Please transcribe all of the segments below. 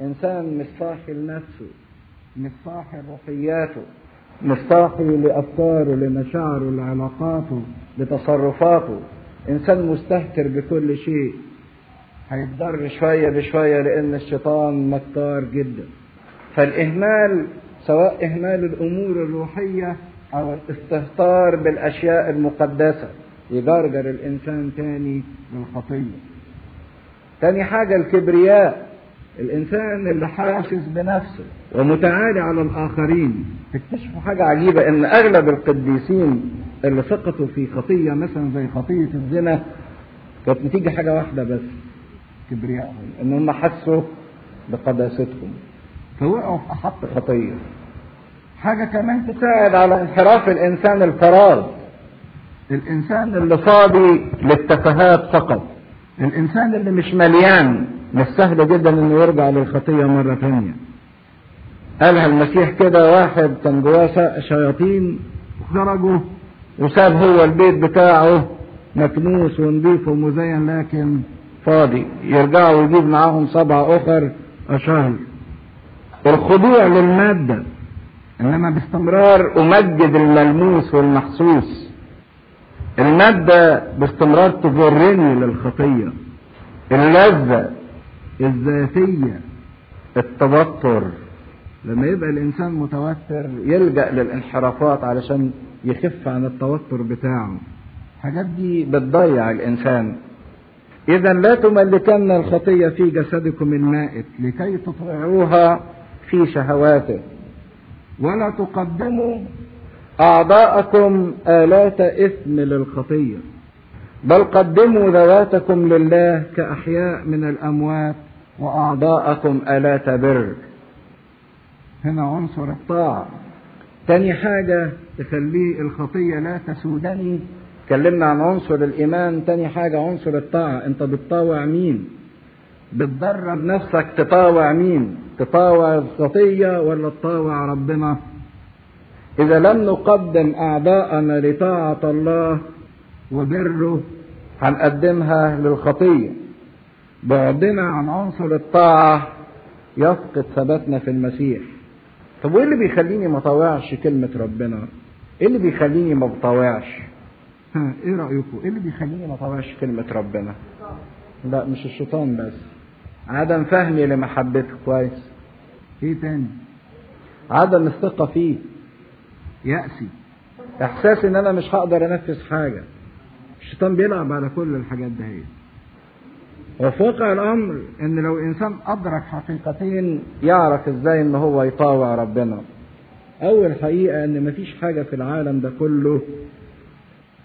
إنسان مش صاحي لنفسه مش صاحي لروحياته مش صاحي لأفكاره لمشاعره لعلاقاته لتصرفاته. إنسان مستهتر بكل شيء. هيتضر شوية بشوية لأن الشيطان مكار جدا. فالإهمال سواء إهمال الأمور الروحية أو الاستهتار بالأشياء المقدسة يجرجر الإنسان تاني للخطية. تاني حاجة الكبرياء. الإنسان اللي حاسس بنفسه ومتعالي على الآخرين. تكتشفوا حاجة عجيبة إن أغلب القديسين اللي سقطوا في خطية مثلا زي خطية الزنا كانت نتيجة حاجة واحدة بس كبريائهم إن هم حسوا بقداستهم. فوقعوا في أحط خطية. حاجة كمان تساعد على انحراف الإنسان الفراغ. الإنسان اللي فاضي للتفاهات فقط. الإنسان اللي مش مليان. مش سهل جدا إنه يرجع للخطية مرة ثانية. قالها المسيح كده واحد كان جواه شياطين خرجوا وساب هو البيت بتاعه مكنوس ونضيف ومزين لكن فاضي. يرجعوا ويجيب معاهم سبعة أخر أشهر. الخضوع للمادة إنما باستمرار أمجد الملموس والمحسوس. المادة باستمرار تجرني للخطية. اللذة الذاتية التوتر. لما يبقى الإنسان متوتر يلجأ للانحرافات علشان يخف عن التوتر بتاعه. الحاجات دي بتضيع الإنسان. إذا لا تملكن الخطية في جسدكم المائت لكي تطيعوها في شهواته. ولا تقدموا أعضاءكم آلات إثم للخطية. بل قدموا ذواتكم لله كأحياء من الأموات. وأعضاءكم آلات بر هنا عنصر الطاعة. تاني حاجة تخليه الخطية لا تسودني. اتكلمنا عن عنصر الإيمان تاني حاجة عنصر الطاعة. أنت بتطاوع مين؟ بتدرب نفسك تطاوع مين؟ تطاوع الخطية ولا تطاوع ربنا؟ إذا لم نقدم أعضاءنا لطاعة الله وبره هنقدمها للخطية. بعدنا عن عنصر الطاعة يفقد ثباتنا في المسيح طب وإيه اللي بيخليني ما طاوعش كلمة ربنا؟ إيه اللي بيخليني ما بطاوعش؟ ها إيه رأيكم؟ إيه اللي بيخليني ما طاوعش كلمة ربنا؟ لا مش الشيطان بس عدم فهمي لمحبته كويس إيه تاني؟ عدم الثقة فيه يأسي احساس إن أنا مش هقدر أنفذ حاجة الشيطان بيلعب على كل الحاجات دهيت وفي واقع الأمر. إن لو إنسان أدرك حقيقتين يعرف إزاي إن هو يطاوع ربنا. أول حقيقة إن مفيش حاجة في العالم ده كله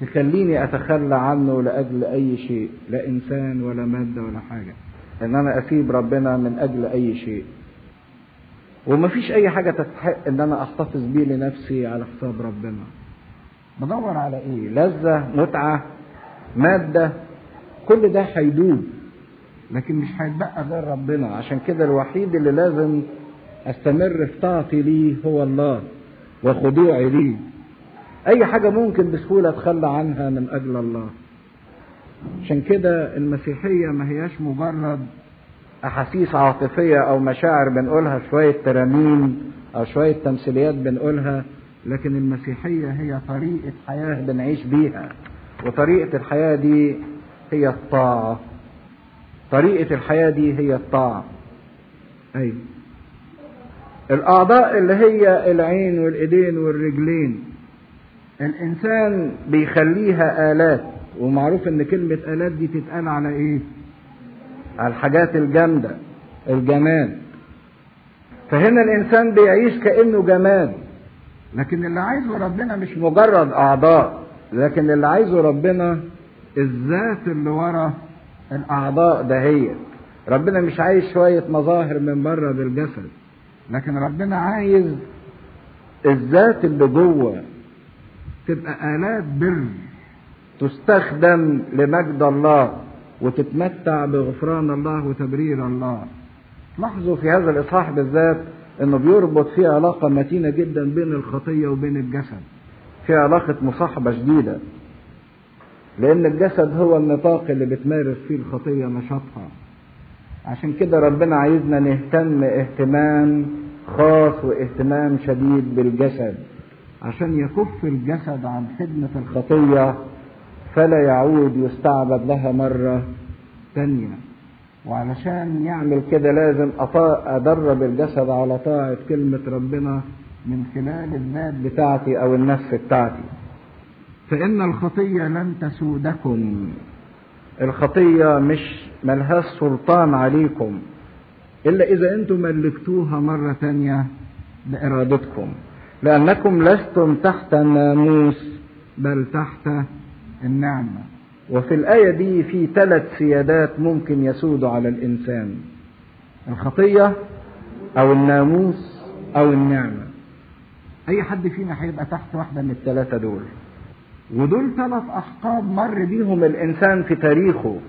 تخليني أتخلى عنه لأجل أي شيء لا إنسان ولا مادة ولا حاجة. إن أنا أسيب ربنا من أجل أي شيء. ومفيش أي حاجة تستحق إن أنا أحتفظ بيه لنفسي على حساب ربنا. بدور على إيه؟ لذة متعة مادة كل ده هيدوب. لكن مش هيتبقى غير ربنا. عشان كده الوحيد اللي لازم أستمر في طاعتي ليه هو الله وخضوعي ليه. أي حاجة ممكن بسهولة أتخلى عنها من أجل الله. عشان كده المسيحية ما هياش مجرد أحاسيس عاطفية أو مشاعر بنقولها شوية ترانيم أو شوية تمثيليات بنقولها لكن المسيحية هي طريقة حياة بنعيش بيها. وطريقة الحياة دي هي الطاعة. طريقة الحياة دي هي الطاعة. أيوة الأعضاء اللي هي العين والإيدين والرجلين. الإنسان بيخليها آلات ومعروف إن كلمة آلات دي تتقال على إيه؟ على الحاجات الجامدة الجماد فهنا الإنسان بيعيش كأنه جماد لكن اللي عايزه ربنا مش مجرد أعضاء لكن اللي عايزه ربنا الذات اللي ورا الاعضاء دهيت ربنا مش عايز شوية مظاهر من بره بالجسد لكن ربنا عايز الذات اللي جوه تبقى آلات بر تستخدم لمجد الله وتتمتع بغفران الله وتبرير الله. لاحظوا في هذا الإصحاح بالذات إنه بيربط فيه علاقة متينة جدا بين الخطية وبين الجسد في علاقة مصاحبة شديده لأن الجسد هو النطاق اللي بتمارس فيه الخطية نشاطها. عشان كده ربنا عايزنا نهتم اهتمام خاص واهتمام شديد بالجسد. عشان يكف الجسد عن خدمة الخطية فلا يعود يستعبد لها مرة تانية. وعلشان يعمل كده لازم أدرب الجسد على طاعة كلمة ربنا من خلال الذات بتاعتي أو النفس بتاعتي. فإن الخطية لن تسودكم. الخطية مش ملهاش سلطان عليكم. إلا إذا أنتم ملكتوها مرة تانية بإرادتكم. لأنكم لستم تحت الناموس بل تحت النعمة. وفي الآية دي في ثلاث سيادات ممكن يسودوا على الإنسان. الخطية أو الناموس أو النعمة. أي حد فينا هيبقى تحت واحدة من الثلاثة دول؟ ودول ثلاث أحقاب مر بيهم الإنسان في تاريخه.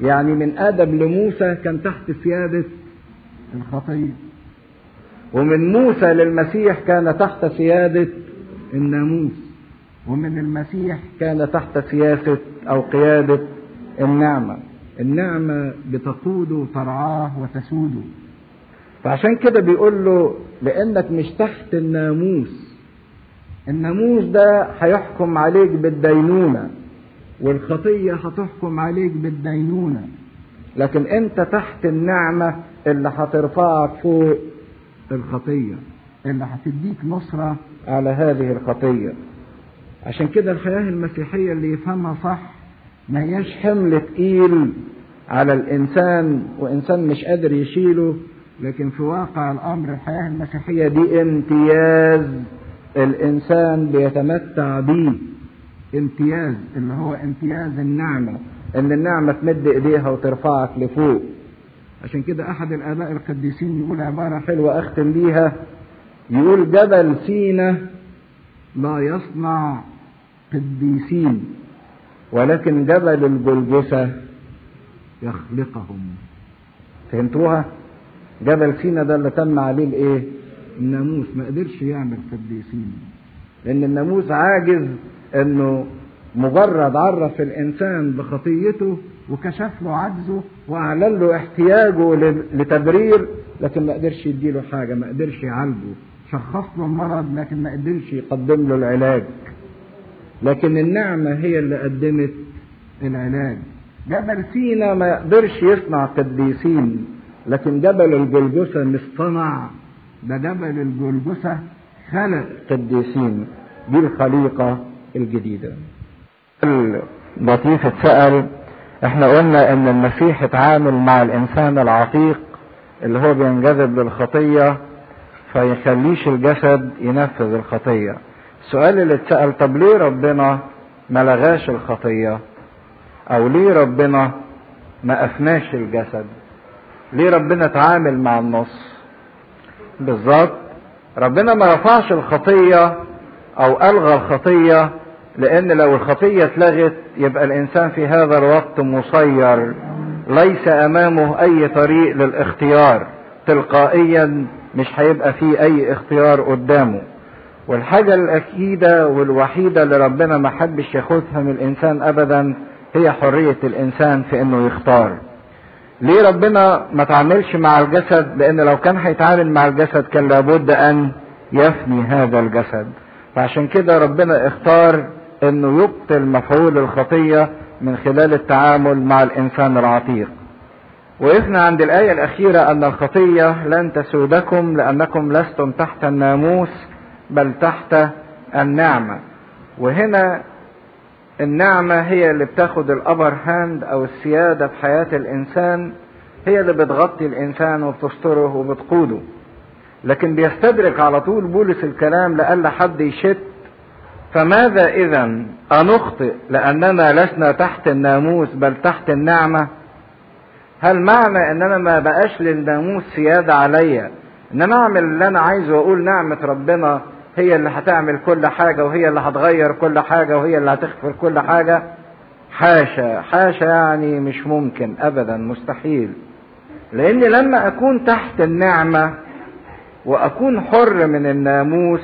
يعني من آدم لموسى كان تحت سيادة الخطية ومن موسى للمسيح كان تحت سيادة الناموس. ومن المسيح كان تحت سياسة أو قيادة النعمة. النعمة بتقوده وترعاه وتسوده. فعشان كده بيقول له لأنك مش تحت الناموس الناموس ده هيحكم عليك بالدينونة. والخطية هتحكم عليك بالدينونة. لكن أنت تحت النعمة اللي هترفعك فوق الخطية اللي هتديك نصرة على هذه الخطية. عشان كده الحياة المسيحية اللي يفهمها صح ما هياش حمل تقيل على الإنسان وإنسان مش قادر يشيله. لكن في واقع الأمر الحياة المسيحية دي امتياز. الإنسان بيتمتع بيه. امتياز اللي هو امتياز النعمة إن النعمة تمد إيديها وترفعك لفوق. عشان كده أحد الآباء القديسين يقول عبارة حلوة أختم بيها. يقول جبل سينا لا يصنع قديسين ولكن جبل الجلجسة يخلقهم. فهمتوها؟ جبل سينا ده اللي تم عليه الإيه؟ الناموس ما قدرش يعمل قديسين لأن الناموس عاجز إنه مجرد عرف الإنسان بخطيته وكشف له عجزه وأعلن له احتياجه لتبرير لكن ما قدرش يديله حاجة ما قدرش يعالجه. شخص له المرض لكن ما قدرش يقدم له العلاج. لكن النعمة هي اللي قدمت العلاج. جبل سينا ما يقدرش يصنع قديسين لكن جبل الجلجسة مش صنع ده جبل الجلجسة خلق قديسين دي الخليقة الجديدة. لطيف اتسأل إحنا قلنا إن المسيح اتعامل مع الإنسان العتيق اللي هو بينجذب للخطية فيخليش الجسد ينفذ الخطية. السؤال اللي اتسأل طب ليه ربنا ما لغاش الخطية؟ أو ليه ربنا ما أفناش الجسد؟ ليه ربنا اتعامل مع النص؟ بالظبط. ربنا ما رفعش الخطية أو ألغى الخطية لأن لو الخطية اتلغت يبقى الإنسان في هذا الوقت مسير ليس أمامه أي طريق للاختيار. تلقائيا مش هيبقى فيه أي اختيار قدامه. والحاجة الأكيدة والوحيدة اللي ربنا ما حبش ياخدها من الإنسان ابدا هي حرية الإنسان في إنه يختار. ليه ربنا ما تعاملش مع الجسد؟ لأن لو كان هيتعامل مع الجسد كان لابد أن يفني هذا الجسد. فعشان كده ربنا اختار إنه يبطل مفعول الخطية من خلال التعامل مع الإنسان العتيق. وقفنا عند الآية الأخيرة أن الخطية لن تسودكم لأنكم لستم تحت الناموس بل تحت النعمة. وهنا النعمة هي اللي بتاخد ال upper hand أو السيادة في حياة الإنسان هي اللي بتغطي الإنسان وبتستره وبتقوده. لكن بيستدرك على طول بولس الكلام لألا حد يشت فماذا إذا أنخطئ لأننا لسنا تحت الناموس بل تحت النعمة؟ هل معنى ان أنا ما بقاش للناموس سيادة عليا؟ إن أنا أعمل اللي أنا عايزه وأقول نعمة ربنا هي اللي هتعمل كل حاجة وهي اللي هتغير كل حاجة وهي اللي هتغفر كل حاجة. حاشا حاشا يعني مش ممكن ابدا مستحيل. لأن لما أكون تحت النعمة وأكون حر من الناموس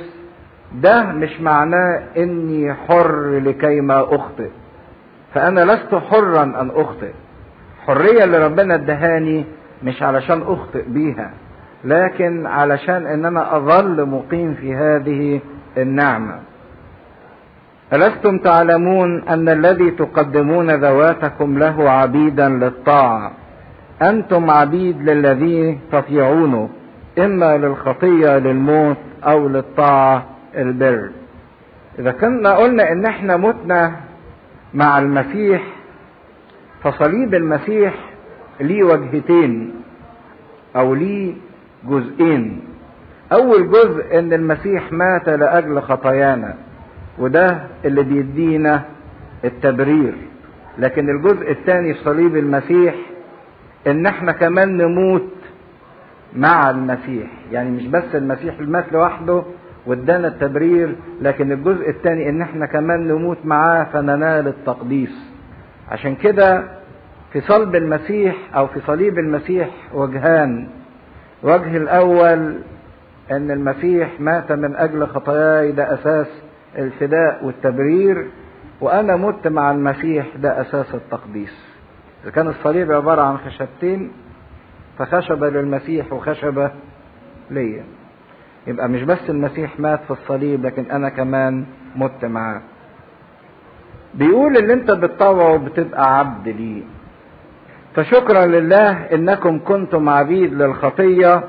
ده مش معناه إني حر لكي ما أخطئ. فأنا لست حرا أن أخطئ. الحريه اللي ربنا ادهاني مش علشان أخطئ بيها. لكن علشان ان أنا أظل مقيم في هذه النعمة. ألستم تعلمون أن الذي تقدمون ذواتكم له عبيدا للطاعة؟ أنتم عبيد للذي تطيعونه إما للخطية للموت أو للطاعة البر. إذا كنا قلنا إن إحنا متنا مع المسيح فصليب المسيح ليه وجهتين أو ليه جزئين. أول جزء إن المسيح مات لأجل خطايانا وده اللي بيدينا التبرير. لكن الجزء الثاني في صليب المسيح إن إحنا كمان نموت مع المسيح. يعني مش بس المسيح مات لوحده وادانا التبرير لكن الجزء الثاني إن إحنا كمان نموت معاه فننال التقديس. عشان كده في صلب المسيح أو في صليب المسيح وجهان. وجه الأول أن المسيح مات من أجل خطاياي ده أساس الفداء والتبرير وأنا مت مع المسيح ده أساس التقديس. إذا كان الصليب عبارة عن خشبتين فخشبه للمسيح وخشبة ليا. يبقى مش بس المسيح مات في الصليب لكن أنا كمان مت معاه. بيقول اللي أنت بتطوعه بتبقى عبد ليه. فشكرا لله إنكم كنتم عبيد للخطية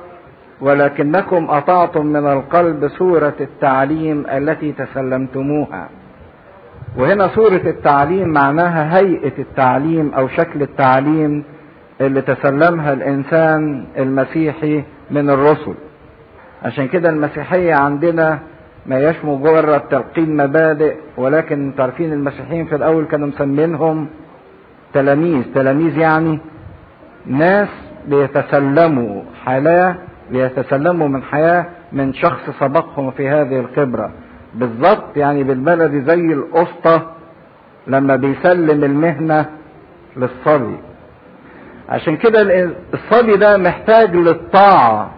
ولكنكم أطعتم من القلب صوره التعليم التي تسلمتموها. وهنا صوره التعليم معناها هيئة التعليم أو شكل التعليم اللي تسلمها الإنسان المسيحي من الرسل. عشان كده المسيحية عندنا ما هياش مجرد تلقين مبادئ ولكن تعرفين المسيحيين في الأول كانوا مسمينهم تلاميذ تلاميذ يعني ناس بيتسلموا حياة بيتسلموا من حياة من شخص سبقهم في هذه الخبرة. بالظبط يعني بالبلدي زي القسطى لما بيسلم المهنة للصبي. عشان كده الصبي ده محتاج للطاعة.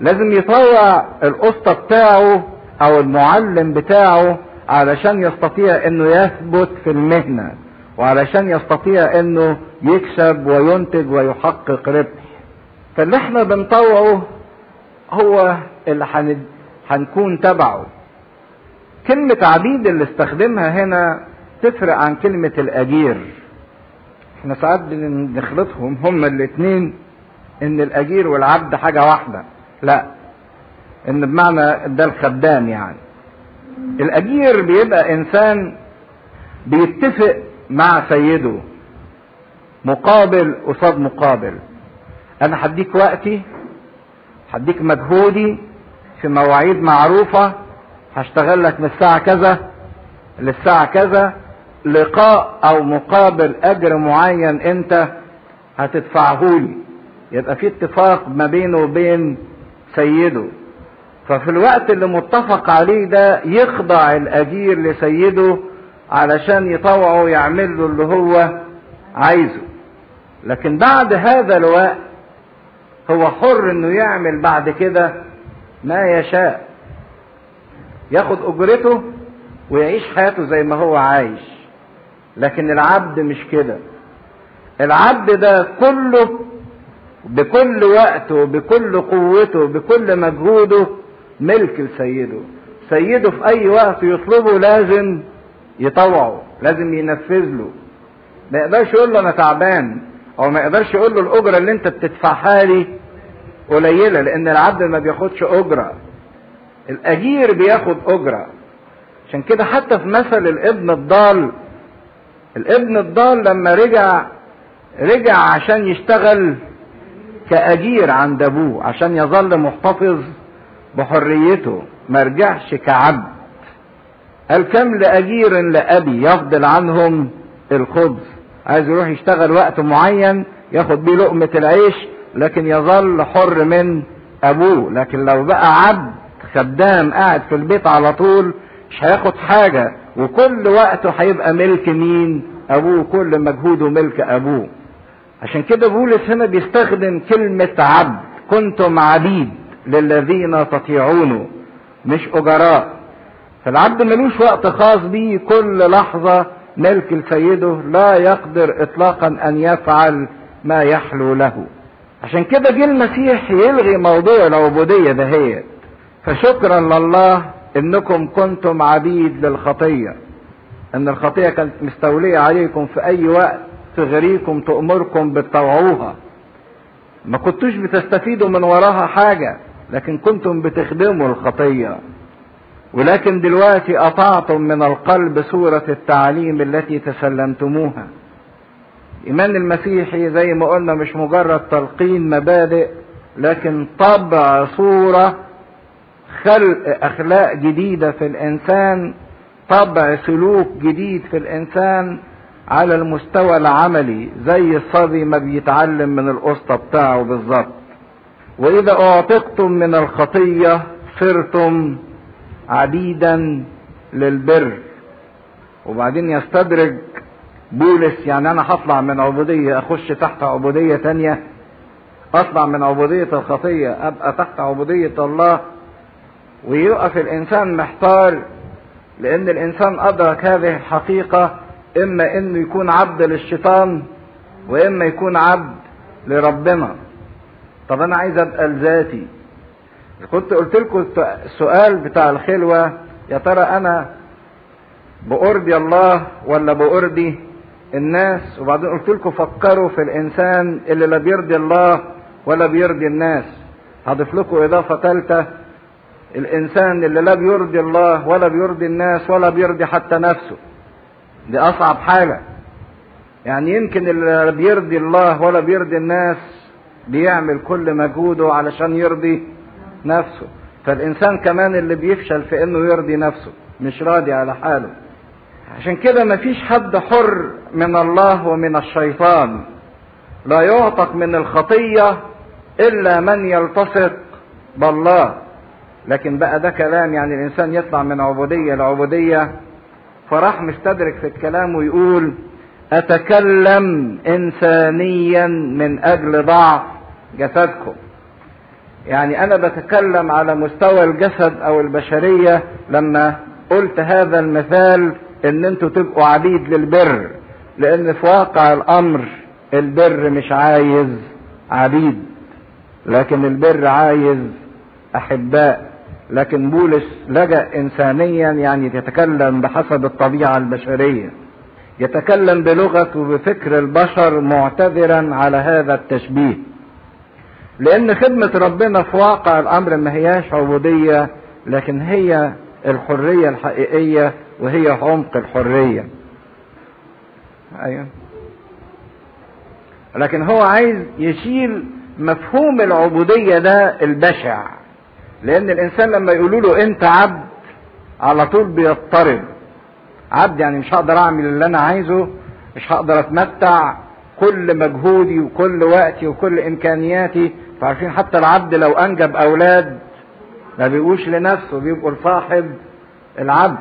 لازم يطوع القسطى بتاعه أو المعلم بتاعه علشان يستطيع إنه يثبت في المهنة. وعلشان يستطيع إنه يكسب وينتج ويحقق ربح. فاللي إحنا بنطوعه هو اللي حن... هنكون تبعه. كلمة عبيد اللي استخدمها هنا تفرق عن كلمة الأجير. إحنا ساعات بنخلطهم هما الاتنين إن الأجير والعبد حاجة واحدة. لا إن بمعنى ده الخدام يعني. الأجير بيبقى إنسان بيتفق مع سيده مقابل قصاد مقابل. أنا هديك وقتي هديك مجهودي في مواعيد معروفة. هشتغل لك من الساعة كذا للساعة كذا. لقاء أو مقابل أجر معين أنت هتدفعه لي. يبقى في اتفاق ما بينه وبين سيده. ففي الوقت اللي متفق عليه ده يخضع الأجير لسيده علشان يطوعه يعمل له اللي هو عايزه. لكن بعد هذا الوقت هو حر إنه يعمل بعد كده ما يشاء. ياخد أجرته ويعيش حياته زي ما هو عايش. لكن العبد مش كده. العبد ده كله بكل وقته بكل قوته بكل مجهوده ملك لسيده. سيده في أي وقت يطلبه لازم يطوعه لازم ينفذ له ما يقدرش يقول له أنا تعبان أو ما يقدرش يقول له الأجرة اللي أنت بتدفعها لي قليلة لأن العبد ما بياخدش أجرة. الأجير بياخد أجرة. عشان كده حتى في مثل الابن الضال الابن الضال لما رجع رجع عشان يشتغل كأجير عند أبوه عشان يظل محتفظ بحريته ما رجعش كعبد. قال كم لأجير لأبي يفضل عنهم الخبز؟ عايز يروح يشتغل وقت معين ياخد بيه لقمة العيش لكن يظل حر من أبوه. لكن لو بقى عبد خدام قاعد في البيت على طول مش هياخد حاجة. وكل وقته هيبقى ملك مين؟ أبوه. كل مجهوده ملك أبوه. عشان كده بولس هنا بيستخدم كلمة عبد. كنتم عبيد للذين تطيعونه مش أجراء. فالعبد ملوش وقت خاص بيه كل لحظة ملك لسيده لا يقدر اطلاقا أن يفعل ما يحلو له. عشان كده جه المسيح يلغي موضوع العبودية دهيت. فشكرا لله إنكم كنتم عبيد للخطية. إن الخطية كانت مستولية عليكم في أي وقت تغريكم تأمركم بتطوعوها. ما كنتوش بتستفيدوا من وراها حاجة لكن كنتم بتخدموا الخطية. ولكن دلوقتي قطعتم من القلب صورة التعليم التي تسلمتموها. الإيمان المسيحي زي ما قلنا مش مجرد تلقين مبادئ لكن طبع صورة خلق أخلاق جديدة في الإنسان طبع سلوك جديد في الإنسان على المستوى العملي زي الصبي ما بيتعلم من القسطة بتاعه بالظبط. وإذا أعتقتم من الخطية صرتم عبيدا للبر. وبعدين يستدرج بولس يعني أنا هطلع من عبودية أخش تحت عبودية تانية. أطلع من عبودية الخطية أبقى تحت عبودية الله. ويقف الإنسان محتار لأن الإنسان أدرك هذه الحقيقة. إما إنه يكون عبد للشيطان وإما يكون عبد لربنا. طب أنا عايز أبقى لذاتي. كنت قلت لكم السؤال بتاع الخلوة يا ترى أنا بأرضي الله ولا بأرضي الناس؟ وبعدين قلت لكم فكروا في الإنسان اللي لا بيرضي الله ولا بيرضي الناس. هضيف لكم إضافة ثالثة الإنسان اللي لا بيرضي الله ولا بيرضي الناس ولا بيرضي حتى نفسه. دي أصعب حاجة يعني يمكن اللي لا بيرضي الله ولا بيرضي الناس بيعمل كل مجهوده علشان يرضي نفسه. فالإنسان كمان اللي بيفشل في إنه يرضي نفسه مش راضي على حاله. عشان كده مفيش حد حر من الله ومن الشيطان. لا يعتق من الخطية إلا من يلتصق بالله. لكن بقى ده كلام يعني الإنسان يطلع من عبودية لعبودية. فراح مستدرك في الكلام ويقول أتكلم انسانيا من أجل ضعف جسدكم. يعني أنا بتكلم على مستوى الجسد أو البشرية لما قلت هذا المثال إن أنتوا تبقوا عبيد للبر لأن في واقع الأمر البر مش عايز عبيد لكن البر عايز أحباء لكن بولس لجأ انسانيا يعني يتكلم بحسب الطبيعة البشرية يتكلم بلغة وبفكر البشر معتذرا على هذا التشبيه. لأن خدمة ربنا في واقع الأمر ما هياش عبودية لكن هي الحرية الحقيقية وهي عمق الحرية. أيوه. لكن هو عايز يشيل مفهوم العبودية ده البشع. لأن الإنسان لما يقولوا له أنت عبد على طول بيضطرب. عبد يعني مش هقدر أعمل اللي أنا عايزه مش هقدر أتمتع كل مجهودي وكل وقتي وكل إمكانياتي فعارفين حتى العبد لو أنجب أولاد ما بيقولش لنفسه بيبقوا لصاحب العبد.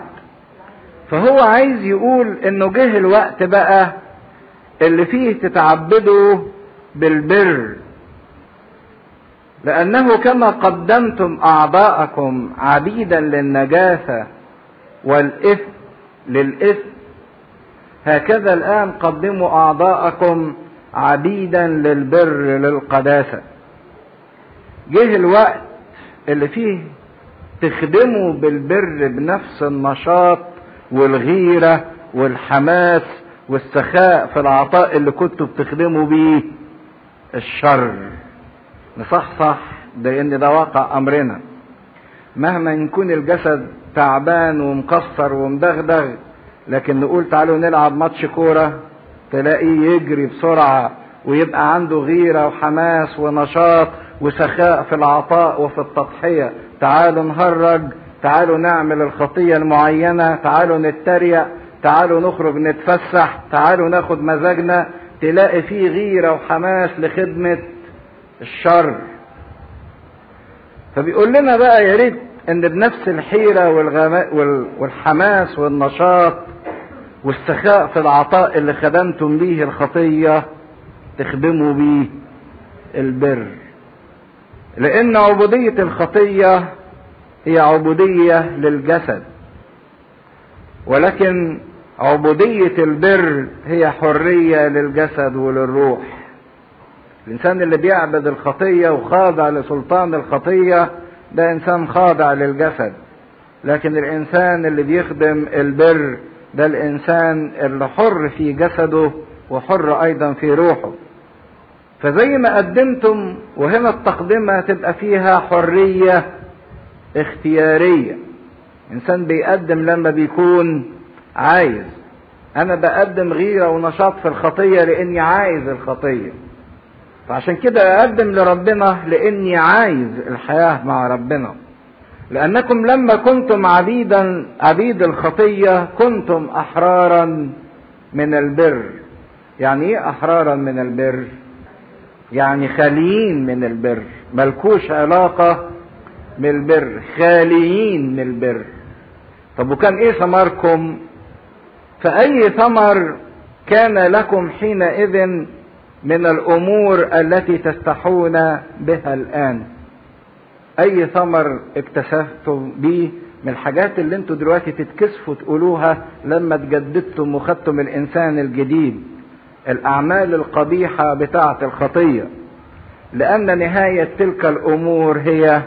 فهو عايز يقول إنه جه الوقت بقى اللي فيه تتعبدوا بالبر. لأنه كما قدمتم أعضاءكم عبيدا للنجاسة والإثم للإثم. هكذا الآن قدموا أعضاءكم عبيدا للبر للقداسة. جه الوقت اللي فيه تخدموا بالبر بنفس النشاط والغيرة والحماس والسخاء في العطاء اللي كنتوا بتخدموا بيه الشر. نصحصح لأن ده واقع أمرنا. مهما يكون الجسد تعبان ومكسر ومدغدغ لكن نقول تعالوا نلعب ماتش كورة تلاقيه يجري بسرعة ويبقى عنده غيرة وحماس ونشاط وسخاء في العطاء وفي التضحية. تعالوا نهرج تعالوا نعمل الخطية المعينة تعالوا نتريق تعالوا نخرج نتفسح تعالوا ناخد مزاجنا. تلاقي فيه غيرة وحماس لخدمة الشر. فبيقول لنا بقى يا ريت إن بنفس والغما... والحماس والنشاط والسخاء في العطاء اللي خدمتم بيه الخطية تخدموا بيه البر. لأن عبودية الخطية هي عبودية للجسد. ولكن عبودية البر هي حرية للجسد وللروح. الإنسان اللي بيعبد الخطية وخاضع لسلطان الخطية ده إنسان خاضع للجسد. لكن الإنسان اللي بيخدم البر ده الإنسان اللي حر في جسده وحر أيضا في روحه. فزي ما قدمتم وهنا التقدمة تبقى فيها حرية اختيارية. إنسان بيقدم لما بيكون عايز. أنا بقدم غيرة ونشاط في الخطية لإني عايز الخطية. فعشان كده أقدم لربنا لإني عايز الحياة مع ربنا. لأنكم لما كنتم عبيدا عبيد الخطية كنتم أحرارا من البر. يعني إيه أحرارا من البر؟ يعني خاليين من البر ملكوش علاقة بالبر خاليين من البر. طب وكان إيه ثمركم؟ فأي ثمر كان لكم حينئذ من الأمور التي تستحون بها الآن؟ أي ثمر اكتسبتم بيه؟ من الحاجات اللي أنتوا دلوقتي تتكسفوا تقولوها لما تجددتم وخدتم الإنسان الجديد. الأعمال القبيحة بتاعة الخطية لأن نهاية تلك الأمور هي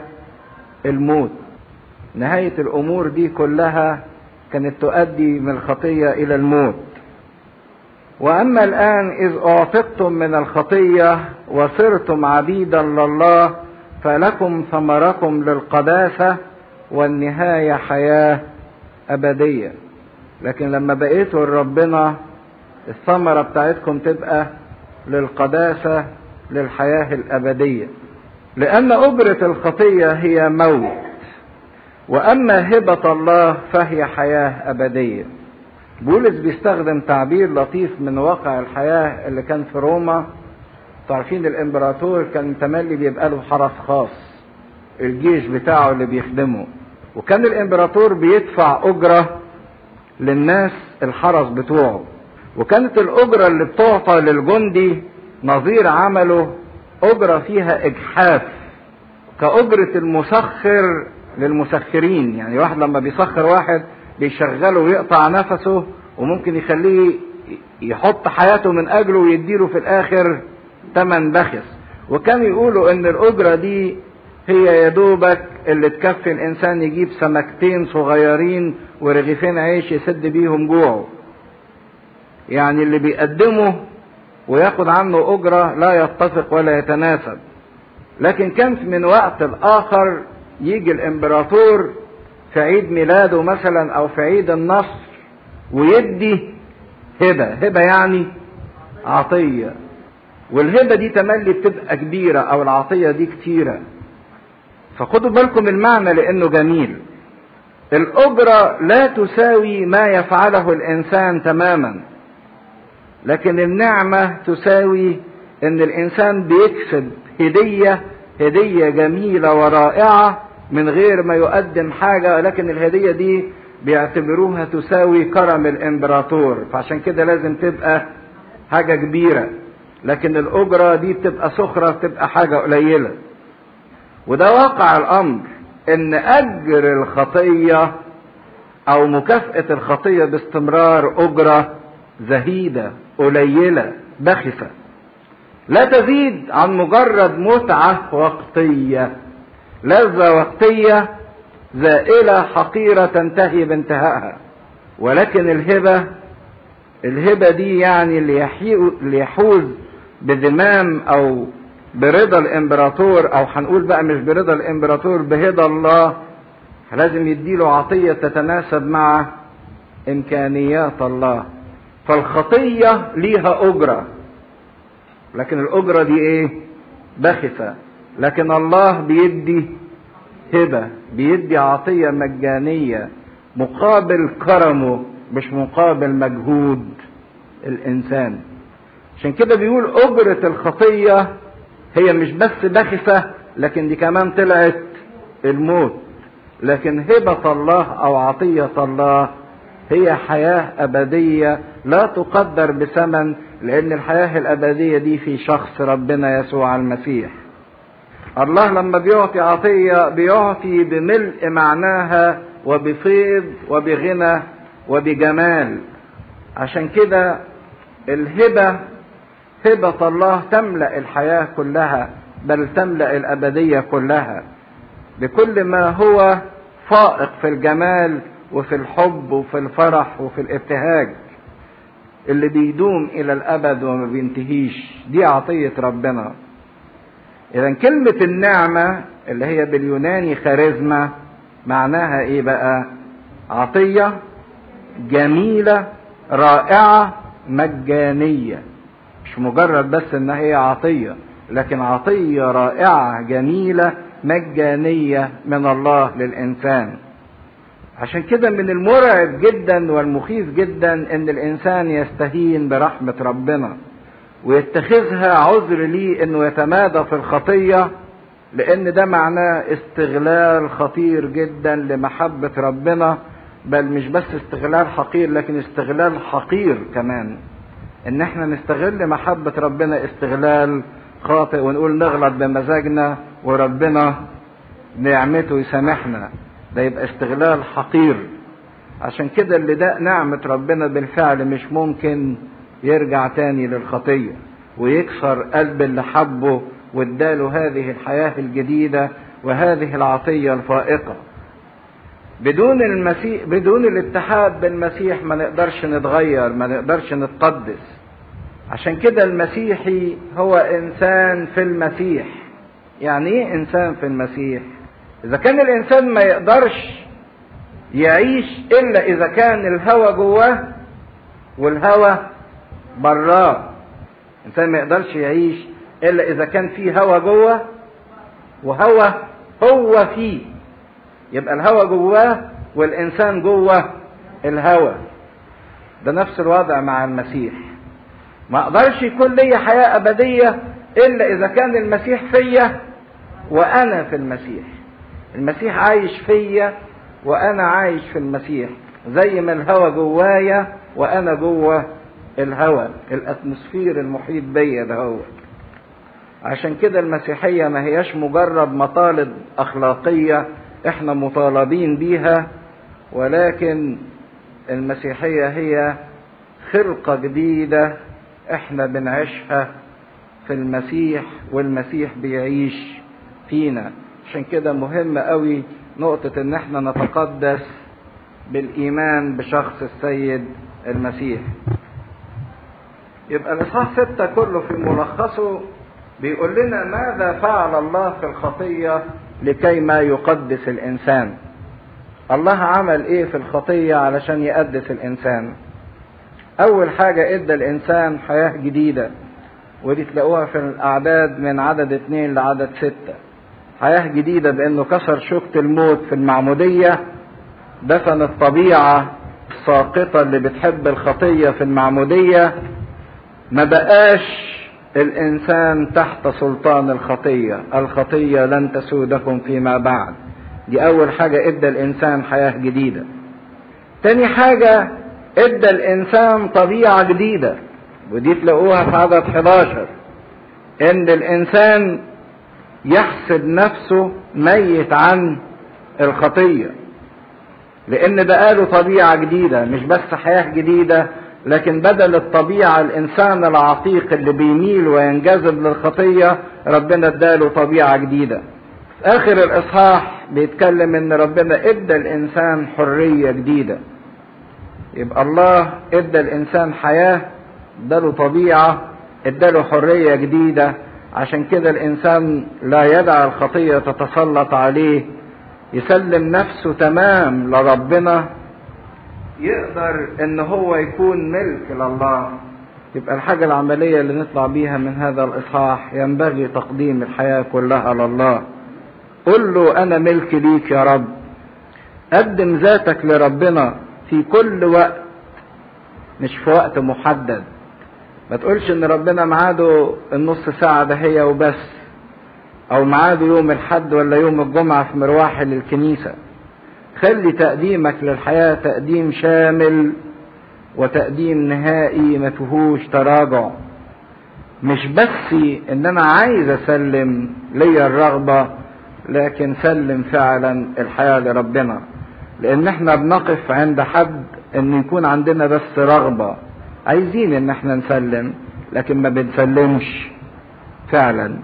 الموت. نهاية الأمور دي كلها كانت تؤدي من الخطية إلى الموت. وأما الآن إذ أعتقتم من الخطية وصرتم عبيدا لله فلكم ثمركم للقداسه والنهاية حياة أبدية. لكن لما بقيتوا لربنا الثمرة بتاعتكم تبقى للقداسة للحياة الأبدية. لأن أجرة الخطية هي موت. وأما هبة الله فهي حياة أبدية. بولس بيستخدم تعبير لطيف من واقع الحياة اللي كان في روما. عارفين الإمبراطور كان تملي بيبقى له حرس خاص. الجيش بتاعه اللي بيخدمه. وكان الإمبراطور بيدفع أجرة للناس الحرس بتوعه. وكانت الأجرة اللي بتعطى للجندي نظير عمله أجرة فيها إجحاف كأجرة المسخر للمسخرين. يعني واحد لما بيسخر واحد بيشغله ويقطع نفسه وممكن يخليه يحط حياته من أجله ويديله في الآخر تمن بخس. وكان يقولوا إن الأجرة دي هي يدوبك اللي تكفي الإنسان يجيب سمكتين صغيرين ورغيفين عيش يسد بيهم جوعه. يعني اللي بيقدمه وياخد عنه أجرة لا يتفق ولا يتناسب. لكن كان من وقت الآخر يجي الإمبراطور في عيد ميلاده مثلا أو في عيد النصر ويدي هبة. هبة يعني عطية. والهبة دي تملي بتبقى كبيرة أو العطية دي كتيرة. فخدوا بالكم المعنى لأنه جميل. الأجرة لا تساوي ما يفعله الإنسان تماما. لكن النعمة تساوي إن الإنسان بيكسب هدية هدية جميلة ورائعة من غير ما يقدم حاجة لكن الهدية دي بيعتبروها تساوي كرم الإمبراطور. فعشان كده لازم تبقى حاجة كبيرة. لكن الأجرة دي بتبقى سخرة بتبقى حاجة قليلة. وده واقع الأمر إن أجر الخطية أو مكافأة الخطية باستمرار أجرة زهيدة. قليلة بخسة لا تزيد عن مجرد متعة وقتية. لذة وقتية زائلة حقيرة تنتهي بانتهائها. ولكن الهبة الهبة دي يعني اللي يحوز بذمام أو برضا الإمبراطور أو هنقول بقى مش برضا الإمبراطور بهدى الله لازم يديله عطية تتناسب مع إمكانيات الله. فالخطية ليها أجرة. لكن الأجرة دي إيه؟ بخسة لكن الله بيدي هبة بيدي عطية مجانية مقابل كرمه مش مقابل مجهود الإنسان. عشان كده بيقول أجرة الخطية هي مش بس بخسة لكن دي كمان طلعت الموت. لكن هبة الله أو عطية الله هي حياة أبدية لا تقدر بثمن لأن الحياة الأبدية دي في شخص ربنا يسوع المسيح. الله لما بيعطي عطية بيعطي بملء معناها وبفيض وبغنى وبجمال. عشان كده الهبة هبة الله تملأ الحياة كلها بل تملأ الأبدية كلها. بكل ما هو فائق في الجمال وفي الحب وفي الفرح وفي الابتهاج اللي بيدوم إلى الأبد وما بينتهيش دي عطية ربنا. إذا كلمة النعمة اللي هي باليوناني خارزما معناها إيه بقى؟ عطية جميلة رائعة مجانية. مش مجرد بس إن هي عطية لكن عطية رائعة جميلة مجانية من الله للإنسان. عشان كده من المرعب جدا والمخيف جدا إن الإنسان يستهين برحمة ربنا ويتخذها عذر ليه إنه يتمادى في الخطية لأن ده معناه استغلال خطير جدا لمحبة ربنا بل مش بس استغلال حقير لكن استغلال حقير كمان. إن إحنا نستغل محبة ربنا استغلال خاطئ ونقول نغلط بمزاجنا وربنا نعمته يسامحنا. ده يبقى استغلال حقير. عشان كده اللي ده نعمة ربنا بالفعل مش ممكن يرجع تاني للخطية ويكسر قلب اللي حبه واداله هذه الحياة الجديدة وهذه العطية الفائقة. بدون المسيح بدون الاتحاد بالمسيح ما نقدرش نتغير ما نقدرش نتقدس. عشان كده المسيحي هو إنسان في المسيح. يعني إيه إنسان في المسيح؟ إذا كان الإنسان ما يقدرش يعيش إلا إذا كان الهوى جواه والهوى براه. الانسان ما يقدرش يعيش إلا إذا كان فيه هوى جوه وهوى هو فيه. يبقى الهوى جواه والإنسان جوه الهوى ده نفس الوضع مع المسيح. ما أقدرش يكون لي حياة أبدية إلا إذا كان المسيح فيا وأنا في المسيح. المسيح عايش فيا وأنا عايش في المسيح زي ما الهوى جوايا وأنا جوه الهوى الأتموسفير المحيط بيا ده هو. عشان كده المسيحية ما هياش مجرد مطالب أخلاقية إحنا مطالبين بيها ولكن المسيحية هي خلقة جديدة إحنا بنعيشها في المسيح والمسيح بيعيش فينا. عشان كده مهم قوي نقطة إن إحنا نتقدس بالإيمان بشخص السيد المسيح. يبقى الإصحاح ستة كله في ملخصه بيقول لنا ماذا فعل الله في الخطية لكي ما يقدس الإنسان؟ الله عمل إيه في الخطية علشان يقدس الإنسان؟ أول حاجة إدى الإنسان حياة جديدة ودي تلاقوها في الأعداد من عدد اتنين لعدد ستة. حياة جديدة بأنه كسر شوكة الموت في المعمودية دفن الطبيعة الساقطة اللي بتحب الخطية في المعمودية. ما بقاش الإنسان تحت سلطان الخطية الخطية لن تسودكم فيما بعد. دي أول حاجة إدى الإنسان حياة جديدة. تاني حاجة إدى الإنسان طبيعة جديدة ودي تلاقوها في عدد 11 إن الإنسان يحسب نفسه ميت عن الخطية. لأن بقاله طبيعة جديدة مش بس حياة جديدة لكن بدل الطبيعة الإنسان العتيق اللي بيميل وينجذب للخطية ربنا اداله طبيعة جديدة. في آخر الإصحاح بيتكلم إن ربنا إدى الإنسان حرية جديدة. يبقى الله إدى الإنسان حياة إداله طبيعة إداله حرية جديدة. عشان كده الإنسان لا يدع الخطية تتسلط عليه يسلم نفسه تمام لربنا يقدر إن هو يكون ملك لله. يبقى الحاجة العملية اللي نطلع بيها من هذا الإصحاح ينبغي تقديم الحياة كلها لله. قل له أنا ملك ليك يا رب. قدم ذاتك لربنا في كل وقت مش في وقت محدد. ما تقولش إن ربنا معاده النص ساعة ده هي وبس أو معاده يوم الحد ولا يوم الجمعة في مروحل الكنيسة خلي تقديمك للحياة تقديم شامل وتقديم نهائي ما فيهوش تراجع. مش بس إن أنا عايز أسلم ليا الرغبة لكن سلم فعلا الحياة لربنا. لأن إحنا بنقف عند حد إن يكون عندنا بس رغبة. عايزين إن إحنا نسلم لكن ما بنسلمش. فعلا.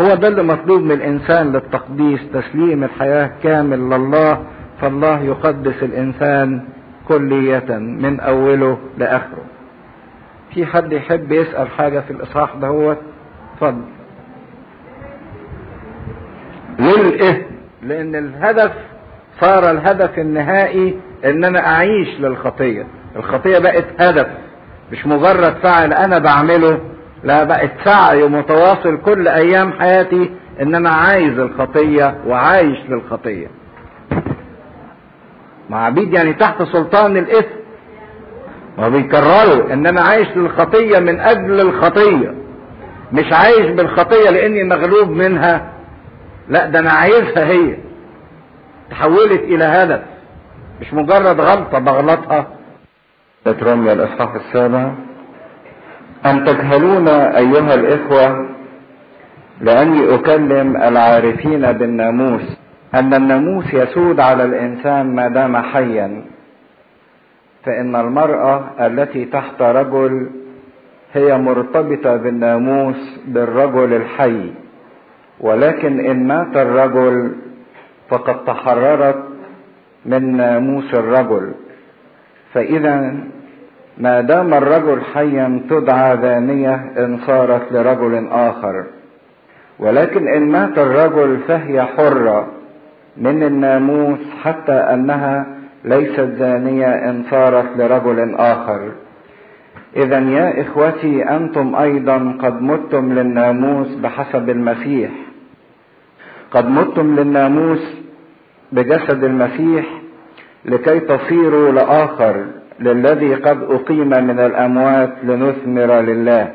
هو ده اللي مطلوب من الإنسان للتقديس تسليم الحياة كامل لله فالله يقدس الإنسان كلية من أوله لآخره. في حد يحب يسأل حاجة في الإصحاح ده هو اتفضل للايه لأن الهدف صار الهدف النهائي إن أنا أعيش للخطية. الخطية بقت هدف. مش مجرد فعل أنا بعمله لا بقت سعي متواصل كل أيام حياتي إن أنا عايز الخطية وعايش للخطية. مع عبيد يعني تحت سلطان الإثم. ما بيكرروا إن أنا عايش للخطية من أجل الخطية. مش عايش بالخطية لأني مغلوب منها. لا ده أنا عايزها هي. تحولت إلى هدف. مش مجرد غلطة بغلطها. تترمي الإصحاح السابع. أم تجهلون أيها الإخوة لأني أكلم العارفين بالناموس أن الناموس يسود على الإنسان ما دام حيا فإن المرأة التي تحت رجل هي مرتبطة بالناموس بالرجل الحي ولكن إن مات الرجل فقد تحررت من ناموس الرجل. فإذا ما دام الرجل حيا تدعى ذانية إن صارت لرجل آخر. ولكن إن مات الرجل فهي حرة من الناموس حتى أنها ليست زانية إن صارت لرجل آخر. إذا يا إخوتي أنتم أيضا قد متم للناموس بحسب المسيح. قد متم للناموس بجسد المسيح لكي تصيروا لآخر. للذي قد أقيم من الأموات لنثمر لله.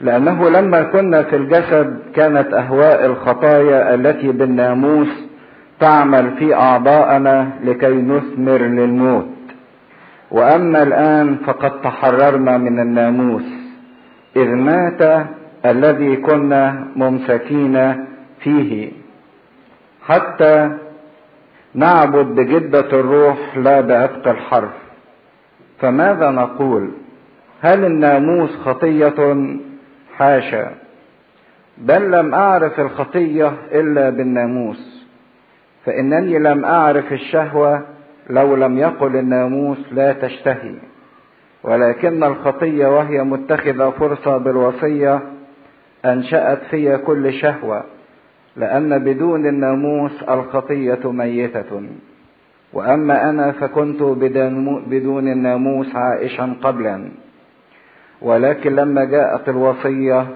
لأنه لما كنا في الجسد كانت أهواء الخطايا التي بالناموس تعمل في أعضاءنا لكي نثمر للموت. وأما الآن فقد تحررنا من الناموس. إذ مات الذي كنا ممسكين فيه. حتى نعبد بجدة الروح لا بعتق الحرف. فماذا نقول؟ هل الناموس خطية؟ حاشا. بل لم أعرف الخطية إلا بالناموس. فإنني لم أعرف الشهوة لو لم يقل الناموس لا تشتهي. ولكن الخطية وهي متخذة فرصة بالوصية أنشأت في كل شهوة لأن بدون الناموس الخطية ميتة. وأما أنا فكنت بدون الناموس عائشا قبلا. ولكن لما جاءت الوصية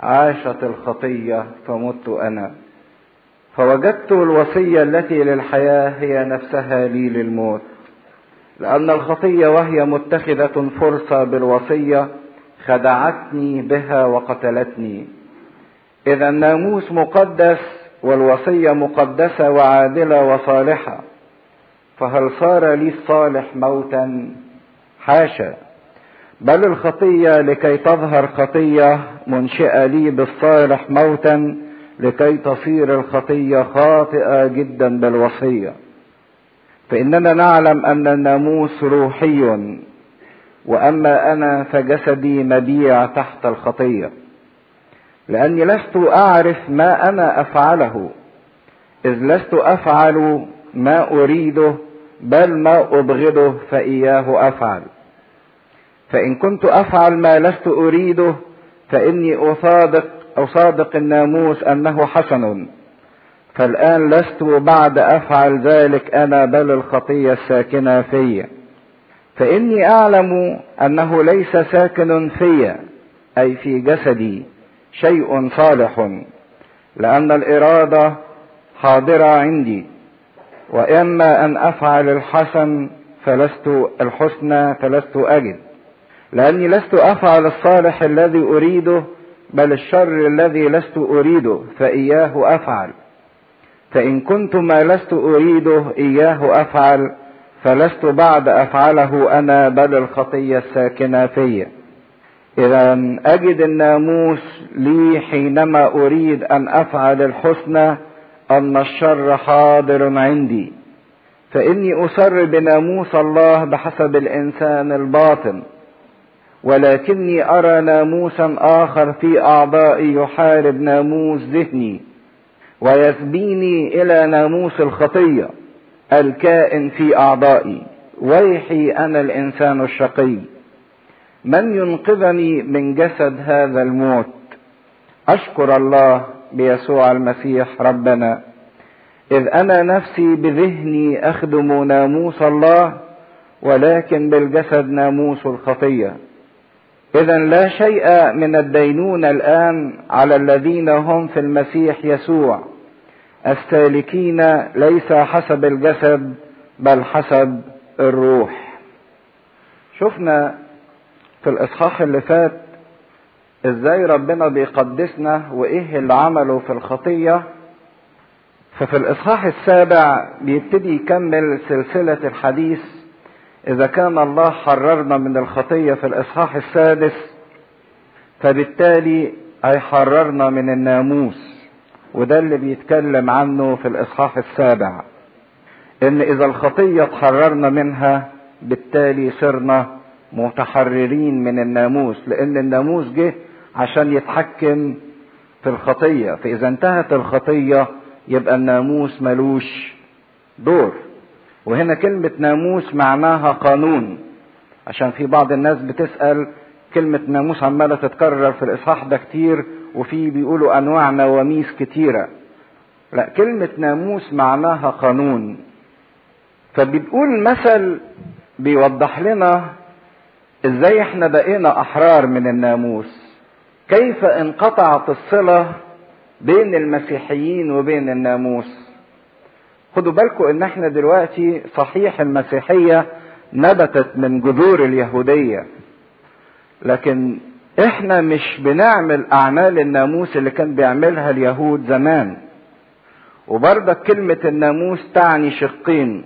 عاشت الخطية فمت أنا. فوجدت الوصية التي للحياة هي نفسها لي للموت. لأن الخطية وهي متخذة فرصة بالوصية خدعتني بها وقتلتني. إذا الناموس مقدس والوصية مقدسة وعادلة وصالحة. فهل صار لي الصالح موتا؟ حاشا. بل الخطية لكي تظهر خطية منشئة لي بالصالح موتا لكي تصير الخطية خاطئة جدا بالوصية. فإننا نعلم أن الناموس روحي وأما أنا فجسدي مبيع تحت الخطية. لأني لست أعرف ما أنا أفعله إذ لست أفعل ما أريده بل ما أبغضه فإياه أفعل. فإن كنت أفعل ما لست أريده فإني أصادق أصادق الناموس أنه حسن. فالآن لست بعد أفعل ذلك أنا بل الخطية الساكنة في. فإني أعلم أنه ليس ساكن في أي في جسدي شيء صالح لأن الإرادة حاضرة عندي. وإما أن أفعل الحسن فلست الحسنى فلست أجد. لأني لست أفعل الصالح الذي أريده بل الشر الذي لست أريده فإياه أفعل. فإن كنت ما لست أريده إياه أفعل. فلست بعد أفعله أنا بل الخطية الساكنة في. إذا أجد الناموس لي حينما أريد أن أفعل الحسنى أن الشر حاضر عندي فإني أسر بناموس الله بحسب الإنسان الباطن ولكني أرى ناموسا آخر في أعضائي يحارب ناموس ذهني ويسبيني إلى ناموس الخطية الكائن في أعضائي. ويحي أنا الإنسان الشقي. من ينقذني من جسد هذا الموت؟ أشكر الله بيسوع المسيح ربنا. إذ أنا نفسي بذهني أخدم ناموس الله ولكن بالجسد ناموس الخطية. إذا لا شيء من الدينون الآن على الذين هم في المسيح يسوع. السالكين ليس حسب الجسد بل حسب الروح. شفنا في الإصحاح اللي فات إزاي ربنا بيقدسنا وإيه اللي عمله في الخطية؟ ففي الإصحاح السابع بيبتدي يكمل سلسلة الحديث إذا كان الله حررنا من الخطية في الإصحاح السادس فبالتالي هيحررنا من الناموس وده اللي بيتكلم عنه في الإصحاح السابع. إن إذا الخطية اتحررنا منها بالتالي صرنا متحررين من الناموس لأن الناموس جه عشان يتحكم في الخطية. فإذا انتهت الخطية يبقى الناموس ملوش دور. وهنا كلمة ناموس معناها قانون. عشان في بعض الناس بتسأل كلمة ناموس عمالة تتكرر في الإصحاح ده كتير وفي بيقولوا أنواع نواميس كتيرة. لا كلمة ناموس معناها قانون. فبتقول مثل بيوضح لنا إزاي إحنا بقينا أحرار من الناموس. كيف انقطعت الصلة بين المسيحيين وبين الناموس؟ خدوا بالكم إن إحنا دلوقتي صحيح المسيحية نبتت من جذور اليهودية. لكن إحنا مش بنعمل أعمال الناموس اللي كان بيعملها اليهود زمان. وبرضك كلمة الناموس تعني شقين.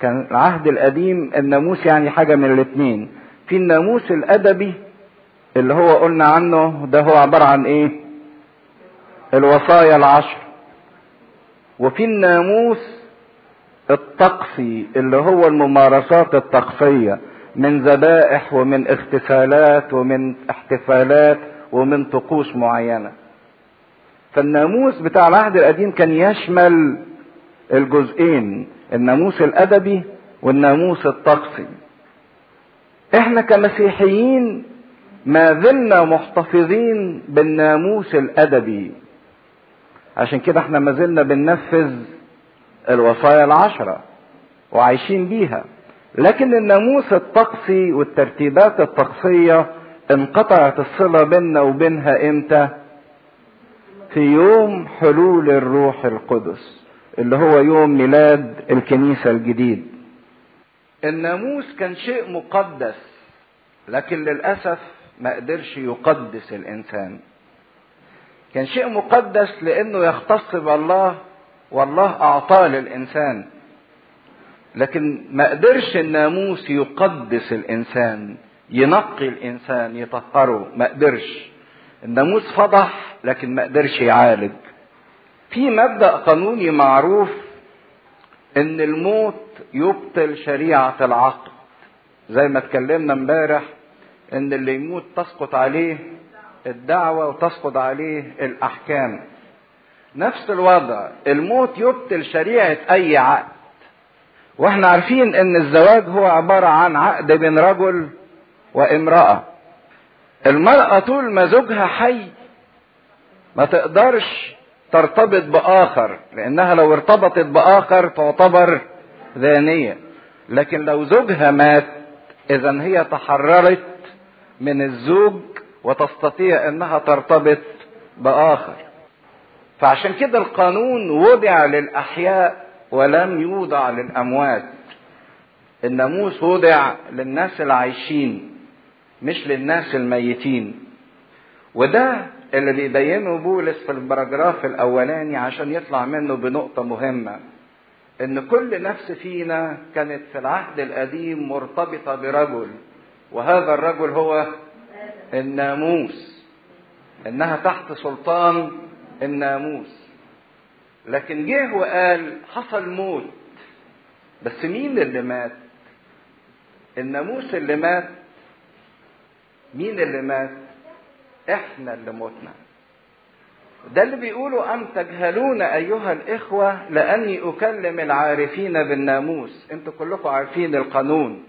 كان العهد القديم الناموس يعني حاجة من الاتنين. في الناموس الأدبي اللي هو قلنا عنه ده هو عبارة عن إيه؟ الوصايا العشر. وفي الناموس الطقسي اللي هو الممارسات الطقسية من ذبائح ومن اغتسالات ومن احتفالات ومن طقوس معينة. فالناموس بتاع العهد القديم كان يشمل الجزئين الناموس الأدبي والناموس الطقسي. إحنا كمسيحيين ما زلنا محتفظين بالناموس الأدبي. عشان كده إحنا ما زلنا بننفذ الوصايا العشرة وعايشين بيها. لكن الناموس الطقسي والترتيبات الطقسية انقطعت الصلة بيننا وبينها إمتى؟ في يوم حلول الروح القدس اللي هو يوم ميلاد الكنيسة الجديد. الناموس كان شيء مقدس لكن للأسف ما قدرش يقدس الإنسان. كان شيء مقدس لأنه يختص بالله والله أعطاه للإنسان. لكن ما قدرش الناموس يقدس الإنسان ينقي الإنسان يطهره. ما قدرش. الناموس فضح لكن ما قدرش يعالج. في مبدأ قانوني معروف إن الموت يبطل شريعة العقد. زي ما اتكلمنا امبارح إن اللي يموت تسقط عليه الدعوة وتسقط عليه الأحكام. نفس الوضع الموت يبطل شريعة أي عقد. وإحنا عارفين إن الزواج هو عبارة عن عقد بين رجل وامرأة. المرأة طول ما زوجها حي ما تقدرش ترتبط بآخر لأنها لو ارتبطت بآخر تعتبر زانية لكن لو زوجها مات إذا هي تحررت من الزوج وتستطيع أنها ترتبط بآخر. فعشان كده القانون وضع للأحياء ولم يوضع للأموات. الناموس وضع للناس العايشين مش للناس الميتين. وده اللي بيبينه بولس في البراجراف الأولاني عشان يطلع منه بنقطة مهمة إن كل نفس فينا كانت في العهد القديم مرتبطة برجل. وهذا الرجل هو الناموس إنها تحت سلطان الناموس. لكن جه وقال حصل موت بس مين اللي مات؟ الناموس اللي مات مين اللي مات؟ إحنا اللي متنا ده اللي بيقولوا أم تجهلون أيها الإخوة لأني أكلم العارفين بالناموس. أنتوا كلكم عارفين القانون.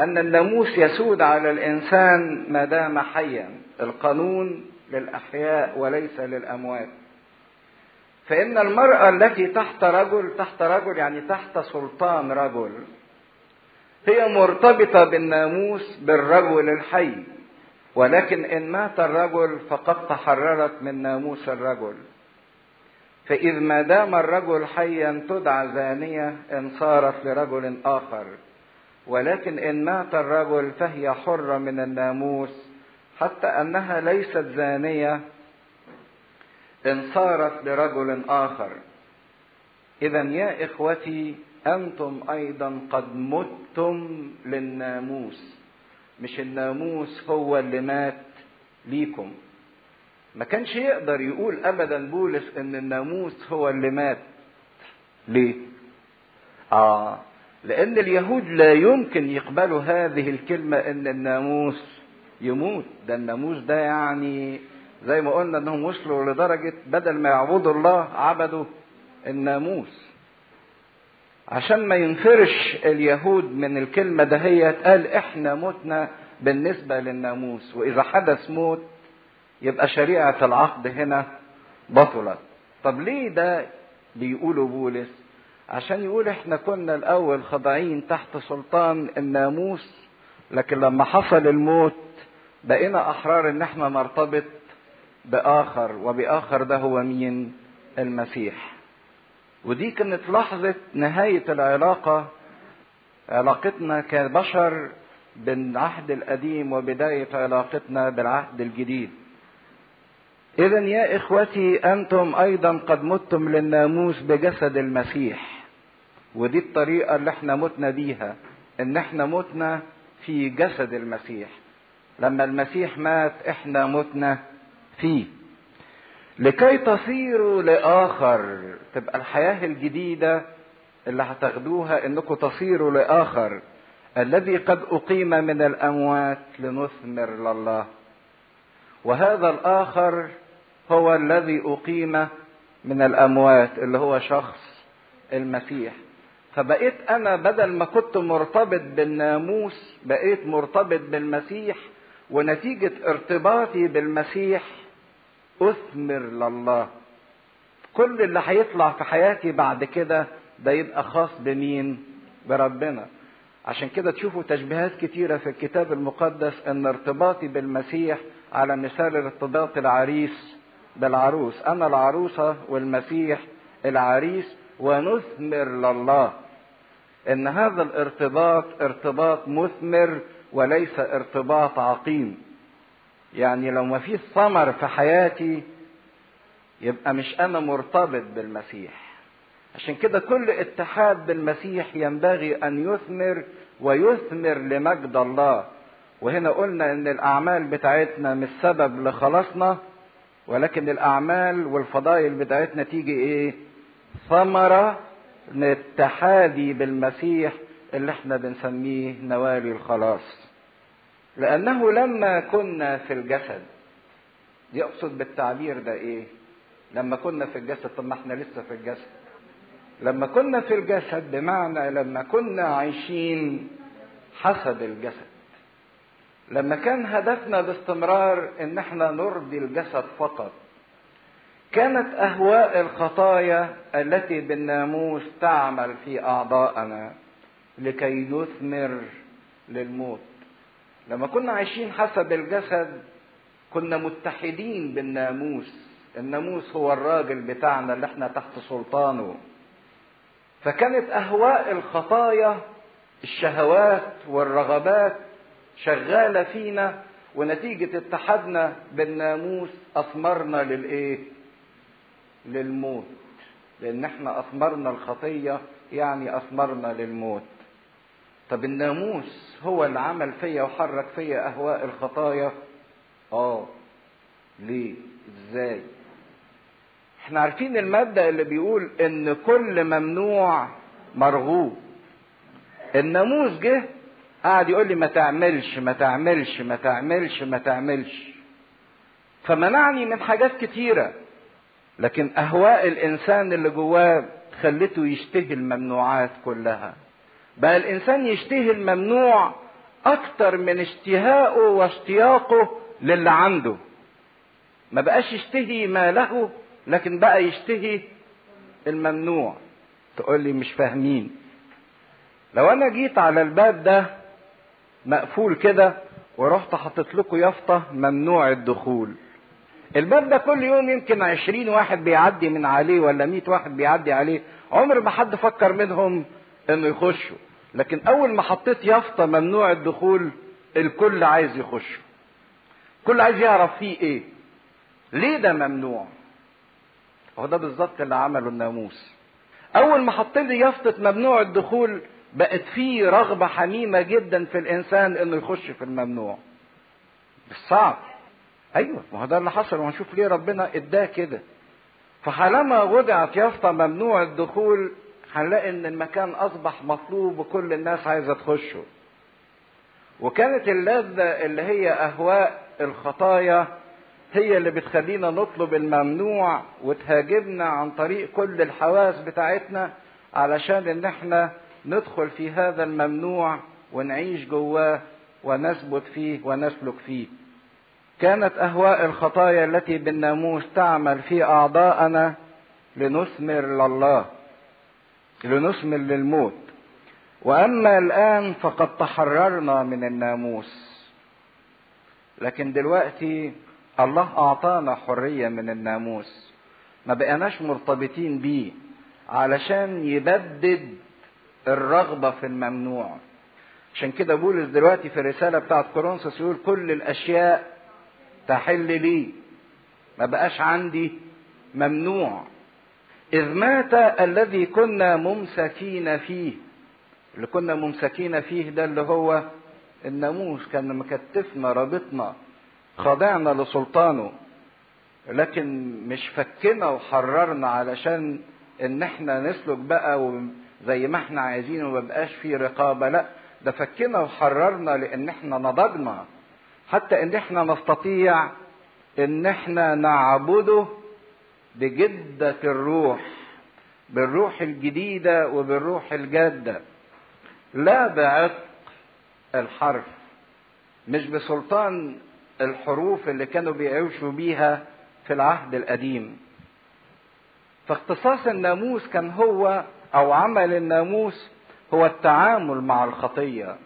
أن الناموس يسود على الإنسان ما دام حيا. القانون للأحياء وليس للأموات. فإن المرأة التي تحت رجل تحت رجل يعني تحت سلطان رجل هي مرتبطة بالناموس بالرجل الحي. ولكن إن مات الرجل فقد تحررت من ناموس الرجل. فإذ ما دام الرجل حيا تدعى زانية إن صارت لرجل آخر. ولكن إن مات الرجل فهي حرة من الناموس. حتى أنها ليست زانية إن صارت لرجل آخر. إذا يا إخوتي أنتم أيضا قد متم للناموس. مش الناموس هو اللي مات ليكم. ما كانش يقدر يقول ابدا بولس إن الناموس هو اللي مات ليه؟ آه لأن اليهود لا يمكن يقبلوا هذه الكلمة إن الناموس يموت. ده الناموس ده يعني زي ما قلنا إنهم وصلوا لدرجة بدل ما يعبدوا الله عبدوا الناموس. عشان ما ينفرش اليهود من الكلمة دهيت قال إحنا متنا بالنسبة للناموس وإذا حدث موت يبقى شريعة العقد هنا بطلت. طب ليه ده بيقولوا بولس؟ عشان يقول إحنا كنا الأول خاضعين تحت سلطان الناموس لكن لما حصل الموت بقينا أحرار إن إحنا نرتبط بآخر وبآخر ده هو مين؟ المسيح. ودي كانت لحظة نهاية العلاقة. علاقتنا كبشر بالعهد القديم وبداية علاقتنا بالعهد الجديد. إذا يا إخوتي أنتم أيضا قد متم للناموس بجسد المسيح. ودي الطريقة اللي إحنا متنا بيها إن إحنا متنا في جسد المسيح. لما المسيح مات إحنا متنا فيه. لكي تصيروا لآخر تبقى الحياة الجديدة اللي هتاخدوها إنكم تصيروا لآخر. الذي قد أقيم من الأموات لنثمر لله. وهذا الآخر هو الذي أقيم من الأموات اللي هو شخص المسيح. فبقيت أنا بدل ما كنت مرتبط بالناموس بقيت مرتبط بالمسيح ونتيجة ارتباطي بالمسيح أثمر لله. كل اللي هيطلع في حياتي بعد كده ده يبقى خاص بمين؟ بربنا. عشان كده تشوفوا تشبيهات كتيرة في الكتاب المقدس إن ارتباطي بالمسيح على مثال ارتباط العريس بالعروس. أنا العروسة والمسيح العريس ونثمر لله. إن هذا الارتباط ارتباط مثمر وليس ارتباط عقيم. يعني لو ما فيش ثمر في حياتي يبقى مش أنا مرتبط بالمسيح. عشان كده كل اتحاد بالمسيح ينبغي أن يثمر ويثمر لمجد الله. وهنا قلنا إن الأعمال بتاعتنا مش سبب لخلاصنا ولكن الأعمال والفضائل بتاعتنا تيجي إيه؟ ثمرة لاتحادي بالمسيح اللي إحنا بنسميه نوالي الخلاص. لأنه لما كنا في الجسد يقصد بالتعبير ده إيه؟ لما كنا في الجسد طب ما إحنا لسه في الجسد. لما كنا في الجسد بمعنى لما كنا عايشين حسب الجسد. لما كان هدفنا باستمرار إن إحنا نرضي الجسد فقط كانت أهواء الخطايا التي بالناموس تعمل في اعضائنا لكي نثمر للموت. لما كنا عايشين حسب الجسد كنا متحدين بالناموس. الناموس هو الراجل بتاعنا اللي إحنا تحت سلطانه. فكانت أهواء الخطايا الشهوات والرغبات شغالة فينا ونتيجة اتحادنا بالناموس أثمرنا للإيه؟ للموت. لأن إحنا أثمرنا الخطية يعني أثمرنا للموت. طب الناموس هو اللي عمل فيا وحرك فيا أهواء الخطايا؟ آه. ليه؟ إزاي؟ إحنا عارفين المبدأ اللي بيقول إن كل ممنوع مرغوب. الناموس جه قعد يقول لي ما تعملش ما تعملش ما تعملش ما تعملش. فمنعني من حاجات كتيرة. لكن أهواء الإنسان اللي جواه خلته يشتهي الممنوعات كلها. بقى الإنسان يشتهي الممنوع أكتر من اشتهائه واشتياقه للي عنده. ما بقاش يشتهي ما له لكن بقى يشتهي الممنوع. تقول لي مش فاهمين. لو أنا جيت على الباب ده مقفول كده ورحت حطيت لكم يافطة ممنوع الدخول. الباب ده كل يوم يمكن عشرين واحد بيعدي من عليه ولا مئة واحد بيعدي عليه. عمر ما حد فكر منهم إنه يخشوا. لكن أول ما حطيت يافطة ممنوع الدخول الكل عايز يخش كل عايز يعرف فيه إيه. ليه ده ممنوع؟ هو ده بالظبط اللي عمله الناموس. أول ما حط لي يافطة ممنوع الدخول بقت فيه رغبة حميمة جدا في الإنسان إنه يخش في الممنوع. مش صعب. أيوه ما هو ده اللي حصل وهنشوف ليه ربنا إداه كده. فحالما وضعت يافطة ممنوع الدخول هنلاقي إن المكان أصبح مطلوب وكل الناس عايزة تخشه. وكانت اللذة اللي هي أهواء الخطايا هي اللي بتخلينا نطلب الممنوع وتهاجمنا عن طريق كل الحواس بتاعتنا علشان إن إحنا ندخل في هذا الممنوع ونعيش جواه ونثبت فيه ونسلك فيه. كانت أهواء الخطايا التي بالناموس تعمل في اعضائنا لنثمر لله لنثمر للموت. وأما الآن فقد تحررنا من الناموس. لكن دلوقتي الله أعطانا حرية من الناموس. ما بقيناش مرتبطين بيه علشان يبدد الرغبة في الممنوع. عشان كده بولس دلوقتي في الرسالة بتاعت كورنثوس يقول كل الأشياء تحل لي. ما بقاش عندي ممنوع. إذ مات الذي كنا ممسكين فيه. اللي كنا ممسكين فيه ده اللي هو الناموس كان مكتفنا رابطنا خاضعنا لسلطانه. لكن مش فكنا وحررنا علشان إن إحنا نسلك بقى زي ما إحنا عايزين وما بقاش في رقابة لا ده فكنا وحررنا لإن إحنا نضجنا. حتى إن إحنا نستطيع إن إحنا نعبده بجدة الروح بالروح الجديدة وبالروح الجادة. لا بعتق الحرف مش بسلطان الحروف اللي كانوا بيعيشوا بيها في العهد القديم. فاختصاص الناموس كان هو أو عمل الناموس هو التعامل مع الخطية.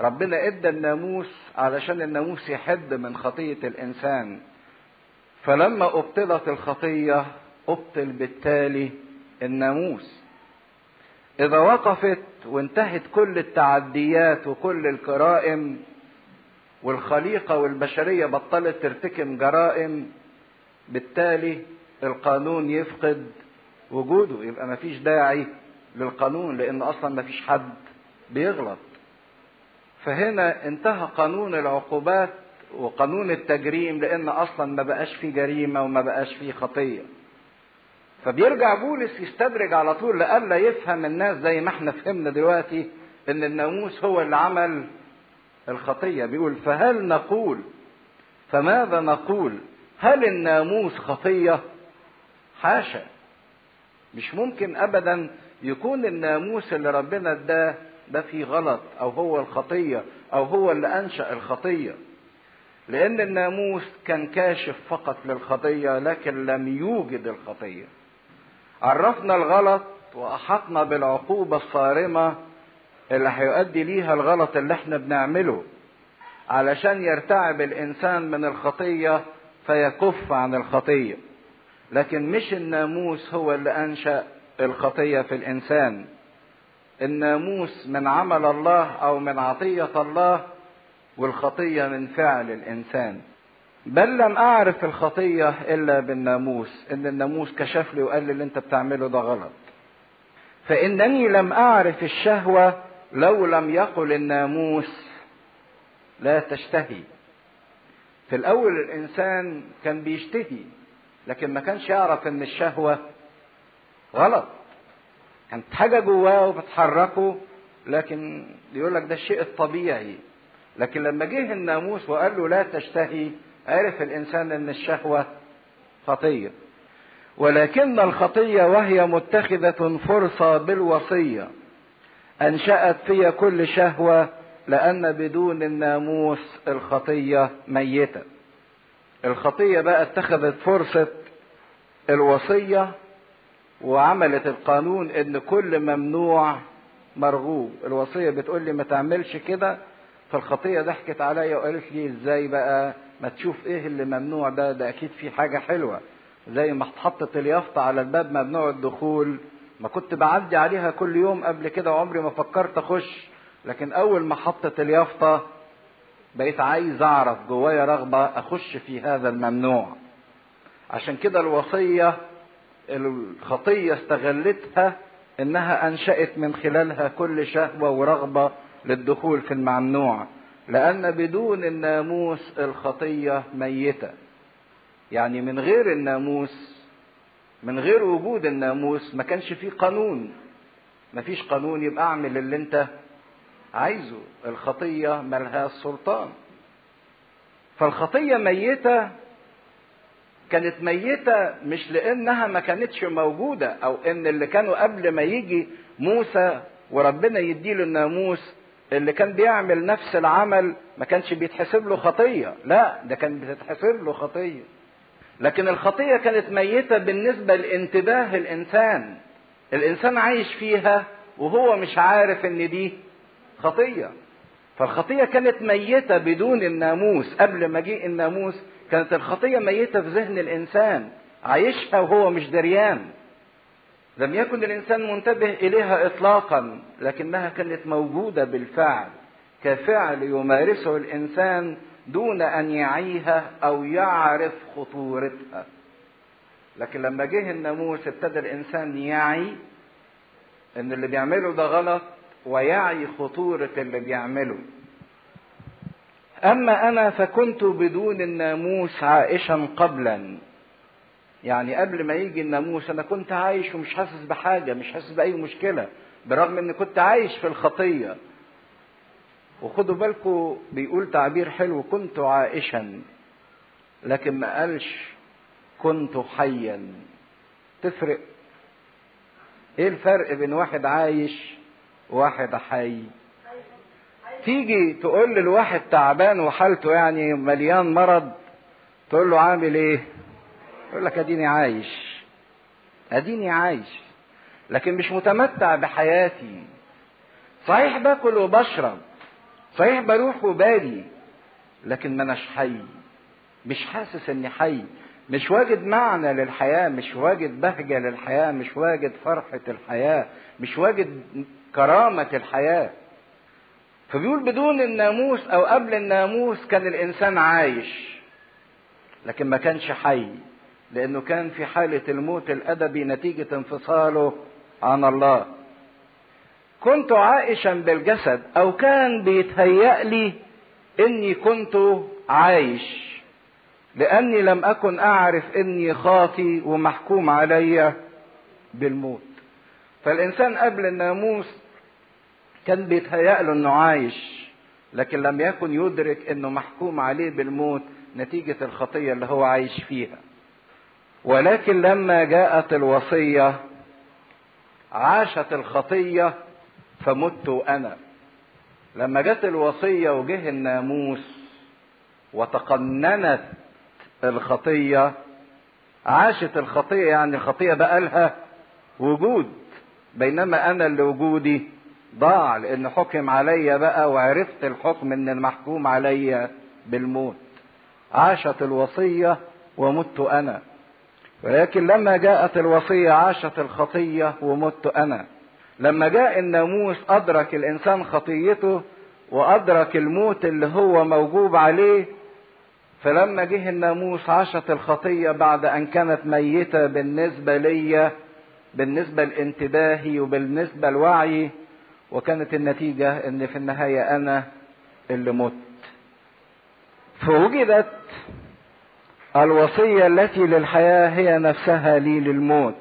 ربنا إدى الناموس علشان الناموس يحد من خطية الإنسان. فلما أبطلت الخطية أبطل بالتالي الناموس. إذا وقفت وانتهت كل التعديات وكل الجرائم والخليقة والبشرية بطلت ترتكب جرائم بالتالي القانون يفقد وجوده. يبقى مفيش داعي للقانون لأن أصلا مفيش حد بيغلط. فهنا انتهى قانون العقوبات وقانون التجريم لأن أصلا ما بقاش فيه جريمة وما بقاش فيه خطية. فبيرجع بولس يستدرج على طول لئلا يفهم الناس زي ما إحنا فهمنا دلوقتي إن الناموس هو اللي عمل الخطية. بيقول فهل نقول فماذا نقول؟ هل الناموس خطية؟ حاشا. مش ممكن ابدا يكون الناموس اللي ربنا اداه ده فيه غلط أو هو الخطية أو هو اللي أنشأ الخطية. لأن الناموس كان كاشف فقط للخطية لكن لم يوجد الخطية. عرفنا الغلط وأحطنا بالعقوبة الصارمة اللي هيؤدي ليها الغلط اللي إحنا بنعمله. علشان يرتعب الإنسان من الخطية فيكف عن الخطية. لكن مش الناموس هو اللي أنشأ الخطية في الإنسان. الناموس من عمل الله أو من عطية الله والخطية من فعل الإنسان. بل لم أعرف الخطية إلا بالناموس إن الناموس كشف لي وقال لي اللي أنت بتعمله ده غلط. فإنني لم أعرف الشهوة لو لم يقل الناموس لا تشتهي. في الأول الإنسان كان بيشتهي لكن ما كانش يعرف إن الشهوة غلط. كانت حاجة جواه وبتحركه لكن يقول لك ده الشيء الطبيعي. لكن لما جه الناموس وقال له لا تشتهي عرف الإنسان إن الشهوة خطية. ولكن الخطية وهي متخذة فرصة بالوصية. أنشأت في كل شهوة لأن بدون الناموس الخطية ميتة. الخطية بقى اتخذت فرصة الوصية وعملت القانون إن كل ممنوع مرغوب. الوصية بتقول لي ما تعملش كده. فالخطية ضحكت عليا وقالت لي إزاي بقى؟ ما تشوف إيه اللي ممنوع ده؟ ده أكيد في حاجة حلوة. زي ما اتحطت اليافطة على الباب ممنوع الدخول. ما كنت بعدي عليها كل يوم قبل كده وعمري ما فكرت أخش. لكن أول ما حطت اليافطة بقيت عايز أعرف جوايا رغبة أخش في هذا الممنوع. عشان كده الوصية الخطية استغلتها إنها أنشأت من خلالها كل شهوة ورغبة للدخول في الممنوع لأن بدون الناموس الخطية ميتة. يعني من غير الناموس من غير وجود الناموس ما كانش فيه قانون. ما فيش قانون يبقى أعمل اللي أنت عايزه. الخطية ملهاش سلطان. فالخطية ميتة كانت ميتة مش لأنها ما كانتش موجودة أو إن اللي كانوا قبل ما يجي موسى وربنا يديله الناموس اللي كان بيعمل نفس العمل ما كانش بيتحسب له خطية. لا ده كان بتتحسب له خطية. لكن الخطية كانت ميتة بالنسبة لانتباه الإنسان. الإنسان عايش فيها وهو مش عارف إن دي خطية. فالخطية كانت ميتة بدون الناموس. قبل ما جه الناموس كانت الخطية ميتة في ذهن الإنسان عايشها وهو مش دريان. لم يكن الإنسان منتبه إليها إطلاقا لكنها كانت موجودة بالفعل كفعل يمارسه الإنسان دون أن يعيها أو يعرف خطورتها. لكن لما جه الناموس ابتدى الإنسان يعي إن اللي بيعمله ده غلط ويعي خطورة اللي بيعمله. أما أنا فكنت بدون الناموس عائشا قبلا. يعني قبل ما يجي الناموس أنا كنت عايش ومش حاسس بحاجة مش حاسس بأي مشكلة برغم إني كنت عايش في الخطية. وخدوا بالكم بيقول تعبير حلو كنت عائشا لكن ما قالش كنت حيا. تفرق. إيه الفرق بين واحد عايش وواحد حي؟ تيجي تقول للواحد تعبان وحالته يعني مليان مرض تقول له عامل إيه؟ يقول لك أديني عايش. أديني عايش. لكن مش متمتع بحياتي. صحيح باكل وبشرب. صحيح بروح وبالي لكن ما أناش حي. مش حاسس إني حي. مش واجد معنى للحياة. مش واجد بهجة للحياة. مش واجد فرحة الحياة. مش واجد كرامة الحياة. فبيقول بدون الناموس أو قبل الناموس كان الإنسان عايش لكن ما كانش حي لأنه كان في حالة الموت الأدبي نتيجة انفصاله عن الله. كنت عائشا بالجسد أو كان بيتهيأ لي إني كنت عايش لأني لم أكن أعرف إني خاطي ومحكوم علي بالموت. فالإنسان قبل الناموس كان بيتهيأ له إنه عايش لكن لم يكن يدرك إنه محكوم عليه بالموت نتيجة الخطية اللي هو عايش فيها. ولكن لما جاءت الوصية عاشت الخطية فمت أنا. لما جت الوصية وجه الناموس وتقننت الخطية عاشت الخطية يعني الخطية بقى لها وجود بينما أنا اللي وجودي ضاع لأن حكم عليا بقى وعرفت الحكم إن المحكوم عليا بالموت. عاشت الوصية ومت أنا. ولكن لما جاءت الوصية عاشت الخطية ومت أنا. لما جاء الناموس أدرك الإنسان خطيته وأدرك الموت اللي هو موجوب عليه فلما جه الناموس عاشت الخطية بعد أن كانت ميتة بالنسبة ليا بالنسبة لانتباهي وبالنسبة لوعي وكانت النتيجة إن في النهاية أنا اللي مت فوجدت الوصية التي للحياة هي نفسها لي للموت.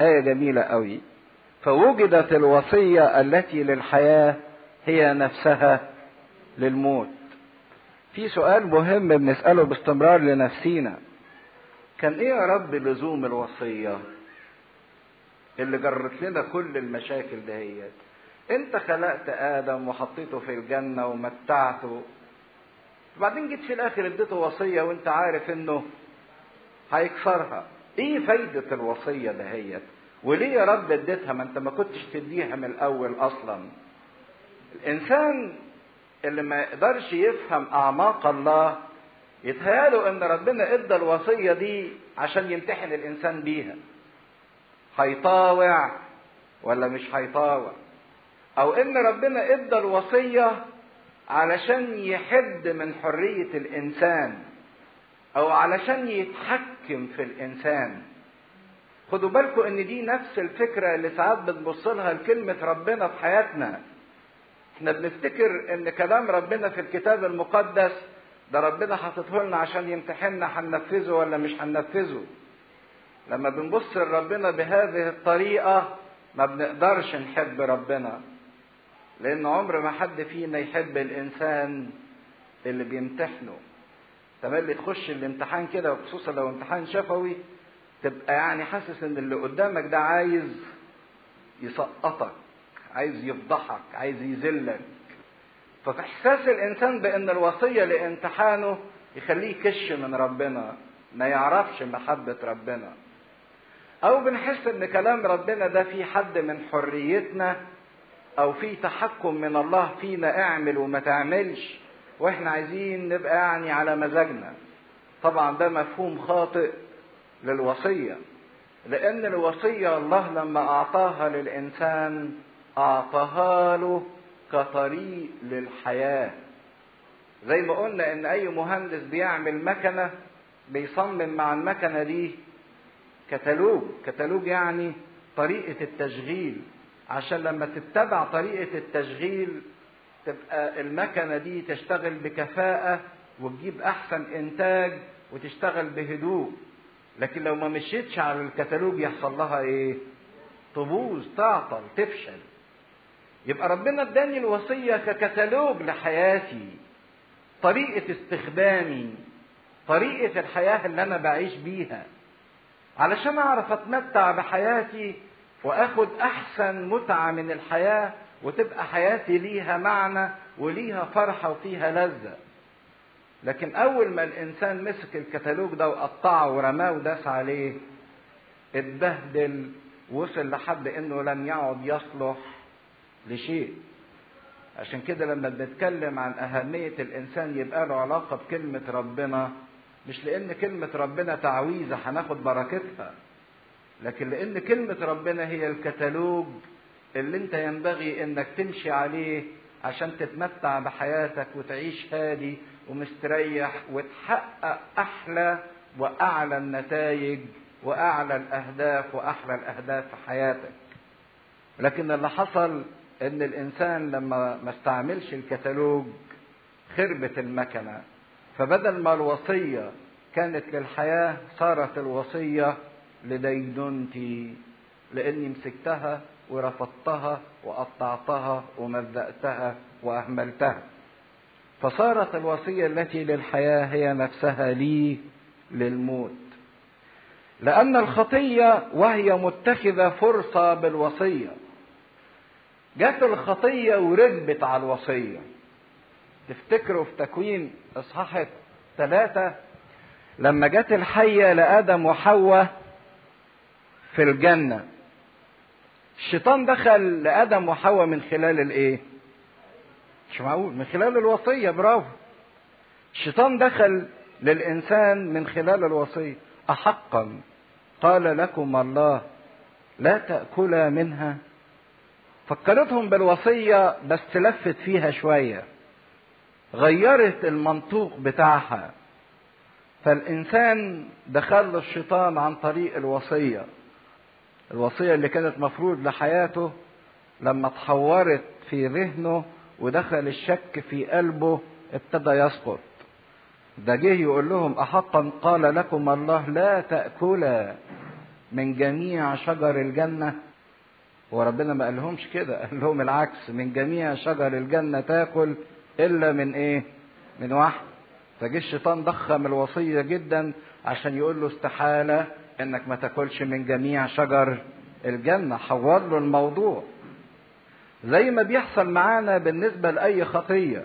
آية جميلة قوي فوجدت الوصية التي للحياة هي نفسها للموت. في سؤال مهم بنسأله باستمرار لنفسينا. كان إيه يا رب لزوم الوصية اللي جرت لنا كل المشاكل دهيت؟ انت خلقت آدم وحطيته في الجنة ومتعته. وبعدين جيت في الآخر اديته وصية وانت عارف انه هيكسرها. إيه فايدة الوصية دهيت وليه يا رب اديتها؟ ما انت ما كنتش تديها من الأول أصلا. الإنسان اللي ما يقدرش يفهم أعماق الله يتهيأله إن ربنا إدى الوصية دي عشان يمتحن الإنسان بيها. هيطاوع ولا مش هيطاوع؟ أو إن ربنا إدى الوصية علشان يحد من حرية الإنسان أو علشان يتحكم في الإنسان. خدوا بالكم إن دي نفس الفكرة اللي ساعات بنبص لها لكلمة ربنا في حياتنا. إحنا بنفتكر إن كلام ربنا في الكتاب المقدس ده ربنا حاطته لنا عشان يمتحننا هننفذه ولا مش هننفذه. لما بنبص لربنا بهذه الطريقة ما بنقدرش نحب ربنا. لأن عمر ما حد فينا يحب الإنسان اللي بيمتحنه. تملي تخش الامتحان كده وخصوصا لو امتحان شفوي تبقى يعني حاسس إن اللي قدامك ده عايز يسقطك عايز يفضحك عايز يذلك. فإحساس الإنسان بأن الوصية لامتحانه يخليه يكش من ربنا ما يعرفش محبة ربنا. أو بنحس إن كلام ربنا ده في حد من حريتنا أو في تحكم من الله فينا اعمل وما تعملش وإحنا عايزين نبقى يعني على مزاجنا. طبعا ده مفهوم خاطئ للوصية لأن الوصية الله لما أعطاها للإنسان أعطاها له كطريق للحياة. زي ما قلنا إن أي مهندس بيعمل مكنة بيصمم مع المكنة دي كتالوج. كتالوج يعني طريقة التشغيل. عشان لما تتبع طريقة التشغيل تبقى المكنة دي تشتغل بكفاءة وتجيب أحسن إنتاج وتشتغل بهدوء. لكن لو ما مشيتش على الكتالوج يحصل لها إيه؟ تبوظ تعطل تفشل. يبقى ربنا اداني الوصية ككتالوج لحياتي. طريقة استخدامي طريقة الحياة اللي أنا بعيش بيها. علشان أعرف أتمتع بحياتي واخد أحسن متعة من الحياة وتبقى حياتي ليها معنى وليها فرحة وفيها لذة. لكن أول ما الإنسان مسك الكتالوج ده وقطعه ورماه وداس عليه اتبهدل وصل لحد إنه لم يعد يصلح لشيء. عشان كده لما بنتكلم عن أهمية الإنسان يبقى له علاقة بكلمة ربنا مش لأن كلمة ربنا تعويذة هناخد بركتها. لكن لأن كلمة ربنا هي الكتالوج اللي أنت ينبغي إنك تمشي عليه عشان تتمتع بحياتك وتعيش هادي ومستريح وتحقق أحلى وأعلى النتائج وأعلى الأهداف وأحلى الأهداف في حياتك. لكن اللي حصل إن الإنسان لما ما استعملش الكتالوج خربت المكنة. فبدل ما الوصية كانت للحياة صارت الوصية لديدنتي لإني مسكتها ورفضتها وقطعتها ومزقتها وأهملتها. فصارت الوصية التي للحياة هي نفسها لي للموت. لأن الخطية وهي متخذة فرصة بالوصية. جت الخطية وركبت على الوصية. تفتكروا في تكوين إصحاح ثلاثة لما جت الحية لآدم وحواء في الجنة. الشيطان دخل لآدم وحواء من خلال الإيه؟ مش معقول من خلال الوصية برافو. الشيطان دخل للإنسان من خلال الوصية. أحقا؟ قال لكم الله لا تأكلا منها. فكرتهم بالوصية بس لفت فيها شوية. غيرت المنطوق بتاعها. فالإنسان دخل الشيطان عن طريق الوصية. الوصية اللي كانت مفروض لحياته لما تحورت في ذهنه ودخل الشك في قلبه ابتدى يسقط. ده جه يقول لهم أحقا قال لكم الله لا تأكلا من جميع شجر الجنة. هو ربنا ما قالهمش كده قال لهم العكس من جميع شجر الجنة تاكل إلا من إيه؟ من واحد. فجه الشيطان ضخم الوصية جدا عشان يقول له استحالة إنك ما تاكلش من جميع شجر الجنة. حور له الموضوع. زي ما بيحصل معانا بالنسبة لأي خطية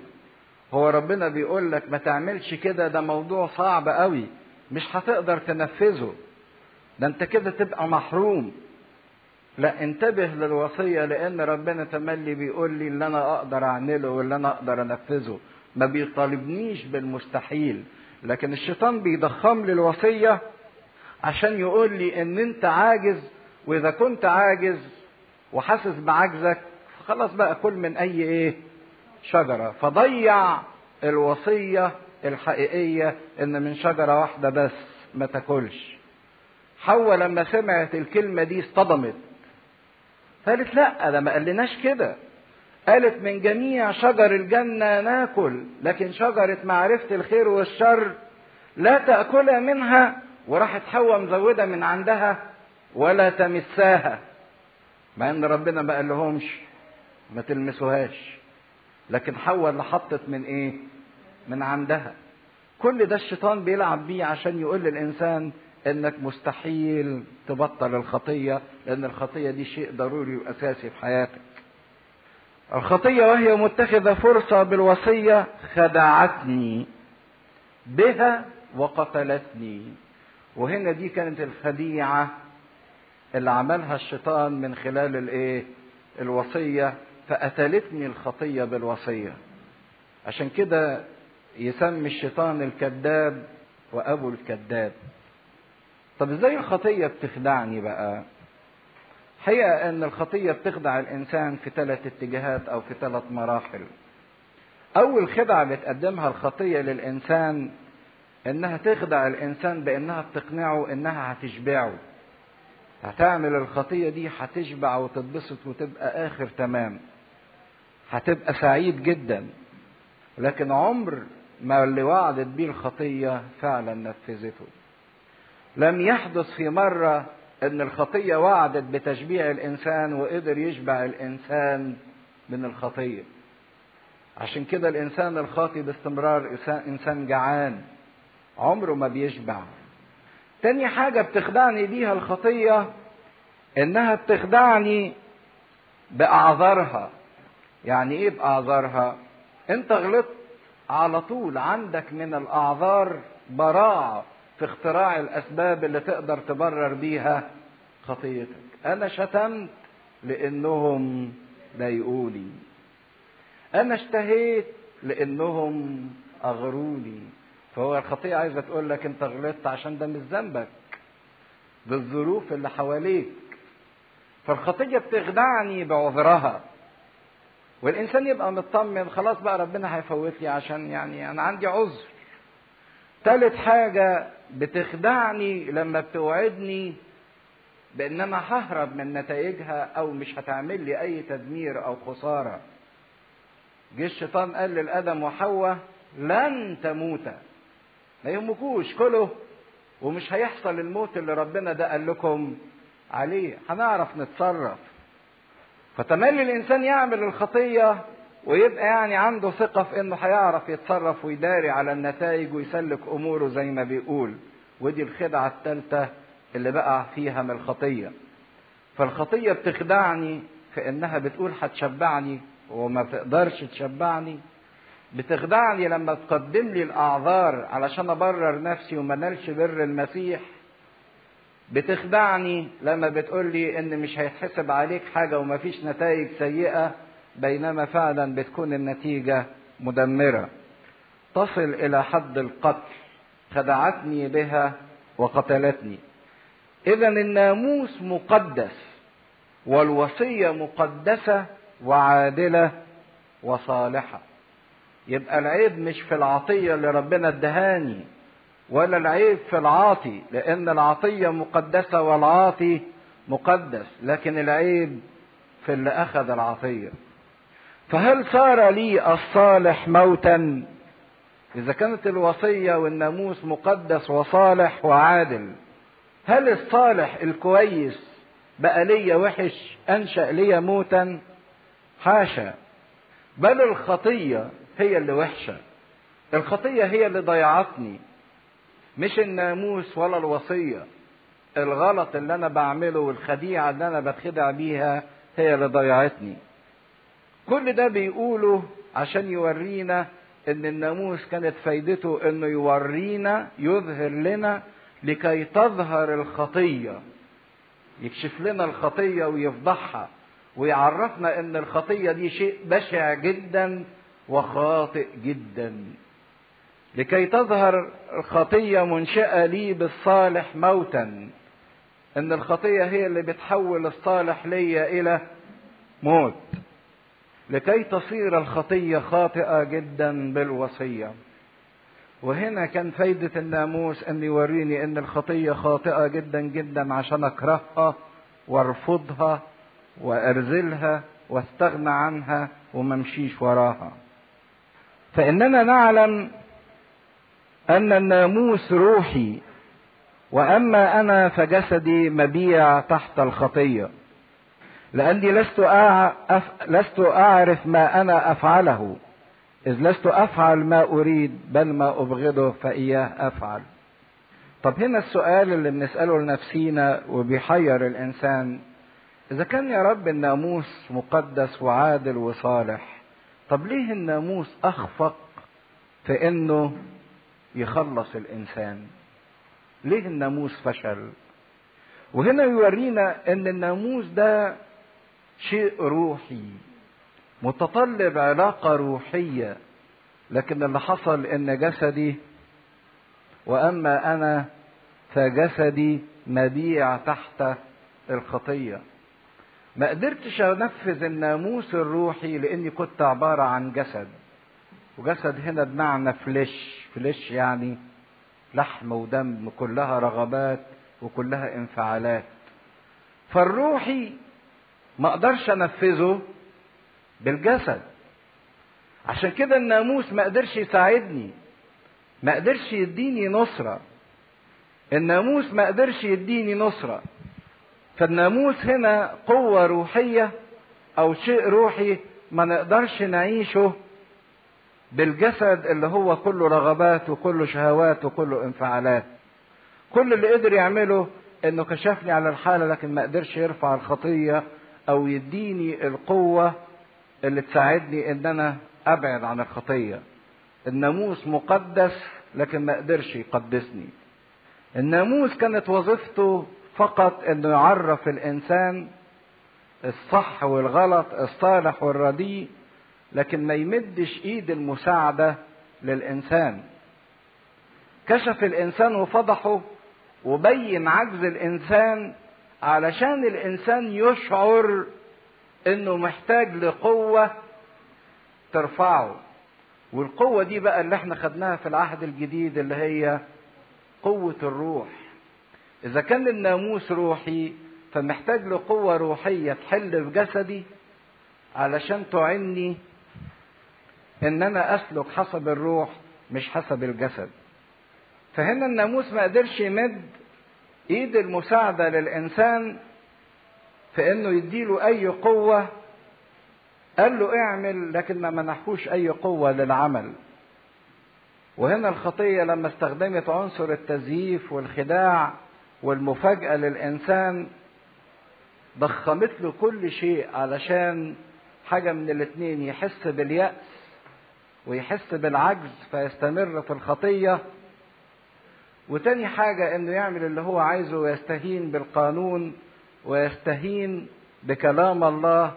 هو ربنا بيقول لك ما تعملش كده ده موضوع صعب قوي مش هتقدر تنفذه. ده انت كده تبقى محروم. لا انتبه للوصية لأن ربنا تملي بيقول لي اللي أنا أقدر أعمله واللي أنا أقدر أنفذه. ما بيطالبنيش بالمستحيل لكن الشيطان بيضخم لي الوصية عشان يقول لي إن أنت عاجز وإذا كنت عاجز وحاسس بعجزك خلاص بقى كل من أي إيه؟ شجرة. فضيع الوصية الحقيقية إن من شجرة واحدة بس ما تاكلش. حواء لما سمعت الكلمة دي اصطدمت. قالت لا ده ما قالناش كده. قالت من جميع شجر الجنة ناكل لكن شجرة معرفة الخير والشر لا تأكل منها وراحت حواء مزودة من عندها ولا تمساها. مع إن ربنا ما قالهمش ما تلمسوهاش. لكن حواء اللي حطت من إيه؟ من عندها. كل ده الشيطان بيلعب بيه عشان يقول للإنسان إنك مستحيل تبطل الخطية لأن الخطية دي شيء ضروري وأساسي في حياتك. الخطية وهي متخذة فرصة بالوصية خدعتني بها وقتلتني. وهنا دي كانت الخديعة اللي عملها الشيطان من خلال الايه؟ الوصية. فقتلتني الخطية بالوصية. عشان كده يسمي الشيطان الكذاب وأبو الكذاب. طب إزاي الخطية بتخدعني بقى؟ حقيقة إن الخطية بتخدع الإنسان في ثلاث اتجاهات أو في ثلاث مراحل. أول خدعة بتقدمها الخطية للإنسان إنها تخدع الإنسان بإنها بتقنعه إنها هتشبعه. هتعمل الخطية دي هتشبع وتتبسط وتبقى آخر تمام. هتبقى سعيد جدا. لكن عمر ما اللي وعدت بيه الخطية فعلا نفذته. لم يحدث في مرة إن الخطية وعدت بتشبيع الإنسان وقدر يشبع الإنسان من الخطية. عشان كده الإنسان الخاطي باستمرار إنسان جعان. عمره ما بيشبع. تاني حاجة بتخدعني بيها الخطية إنها بتخدعني بأعذارها. يعني إيه بأعذارها؟ أنت غلطت على طول عندك من الأعذار براعة في اختراع الأسباب اللي تقدر تبرر بيها خطيتك. أنا شتمت لأنهم ضايقوني. أنا اشتهيت لأنهم أغروني. فهو الخطيئة عايزة تقول لك انت غلطت عشان ده مش ذنبك. ده الظروف اللي حواليك. فالخطية بتخدعني بعذرها. والإنسان يبقى مطمن خلاص بقى ربنا هيفوت لي عشان يعني أنا عندي عذر. تالت حاجة بتخدعني لما بتوعدني بأن أنا ههرب من نتائجها أو مش هتعمل لي أي تدمير أو خسارة. جه الشيطان قال للآدم وحواء لن تموتا. ما يهمكوش كله ومش هيحصل الموت اللي ربنا ده قال لكم عليه. هنعرف نتصرف. فتملي الإنسان يعمل الخطية ويبقى يعني عنده ثقة في إنه هيعرف يتصرف ويداري على النتائج ويسلك أموره زي ما بيقول. ودي الخدعة الثالثه اللي بقع فيها من الخطية. فالخطية بتخدعني في إنها بتقول هتشبعني وما بتقدرش تشبعني. بتخدعني لما تقدم لي الأعذار علشان أبرر نفسي وما نالش بر المسيح. بتخدعني لما بتقول لي إن مش هيتحسب عليك حاجة ومفيش نتائج سيئة بينما فعلا بتكون النتيجة مدمرة. تصل إلى حد القتل خدعتني بها وقتلتني. اذا الناموس مقدس والوصية مقدسة وعادلة وصالحة. يبقى العيب مش في العطية اللي ربنا ادهاني ولا العيب في العاطي لأن العطية مقدسة والعاطي مقدس لكن العيب في اللي أخذ العطية. فهل صار لي الصالح موتا؟ إذا كانت الوصية والناموس مقدس وصالح وعادل هل الصالح الكويس بقى ليا وحش أنشأ ليا موتا؟ حاشا. بل الخطية هي اللي وحشة. الخطية هي اللي ضيعتني. مش الناموس ولا الوصية. الغلط اللي أنا بعمله والخديعة اللي أنا بتخدع بيها هي اللي ضيعتني. كل ده بيقوله عشان يورينا إن الناموس كانت فايدته إنه يورينا يظهر لنا لكي تظهر الخطية. يكشف لنا الخطية ويفضحها. ويعرفنا إن الخطية دي شيء بشع جدا وخاطئ جدا. لكي تظهر الخطية منشأة لي بالصالح موتا. إن الخطية هي اللي بتحول الصالح ليا إلى موت. لكي تصير الخطية خاطئة جدا بالوصية. وهنا كان فايدة الناموس أن يوريني أن الخطية خاطئة جدا جدا عشان أكرهها وأرفضها وأرزلها واستغنى عنها وممشيش وراها. فإننا نعلم أن الناموس روحي وأما أنا فجسدي مبيع تحت الخطية. لأني لست أعرف, لست أعرف ما أنا أفعله. إذ لست أفعل ما أريد بل ما أبغضه فإياه أفعل. طب هنا السؤال اللي بنسأله لنفسينا وبيحير الإنسان. إذا كان يا رب الناموس مقدس وعادل وصالح طب ليه الناموس أخفق في إنه يخلص الإنسان؟ ليه الناموس فشل؟ وهنا يورينا إن الناموس ده شيء روحي متطلب علاقة روحية لكن اللي حصل إن جسدي وأما أنا فجسدي مبيع تحت الخطية. ما قدرتش أنفذ الناموس الروحي لأني كنت عبارة عن جسد. وجسد هنا بمعنى فليش فليش يعني لحم ودم كلها رغبات وكلها انفعالات. فالروحي ما أقدرش أنفذه بالجسد. عشان كده الناموس ما قدرش يساعدني ما قدرش يديني نصرة. الناموس ما قدرش يديني نصرة. فالناموس هنا قوة روحية أو شيء روحي ما نقدرش نعيشه بالجسد اللي هو كله رغبات وكله شهوات وكله انفعالات. كل اللي قدر يعمله إنه كشفني على الحالة لكن ما قدرش يرفع الخطية أو يديني القوة اللي تساعدني إن أنا أبعد عن الخطية. الناموس مقدس لكن ما قدرش يقدسني. الناموس كانت وظيفته فقط انه يعرف الإنسان الصح والغلط الصالح والرديء لكن ما يمدش إيد المساعدة للإنسان. كشف الإنسان وفضحه وبين عجز الإنسان علشان الإنسان يشعر إنه محتاج لقوة ترفعه. والقوة دي بقى اللي إحنا خدناها في العهد الجديد اللي هي قوة الروح. إذا كان الناموس روحي فمحتاج لقوة روحية تحل في جسدي علشان تعني إن أنا أسلك حسب الروح مش حسب الجسد. فهنا الناموس ما قدرش يمد إيد المساعدة للإنسان في إنه يديله أي قوة. قال له اعمل لكن ما منحوش أي قوة للعمل. وهنا الخطية لما استخدمت عنصر التزييف والخداع والمفاجأة للإنسان ضخمت له كل شيء علشان حاجة من الاتنين يحس باليأس ويحس بالعجز فيستمر في الخطية. وتاني حاجة إنه يعمل اللي هو عايزه ويستهين بالقانون ويستهين بكلام الله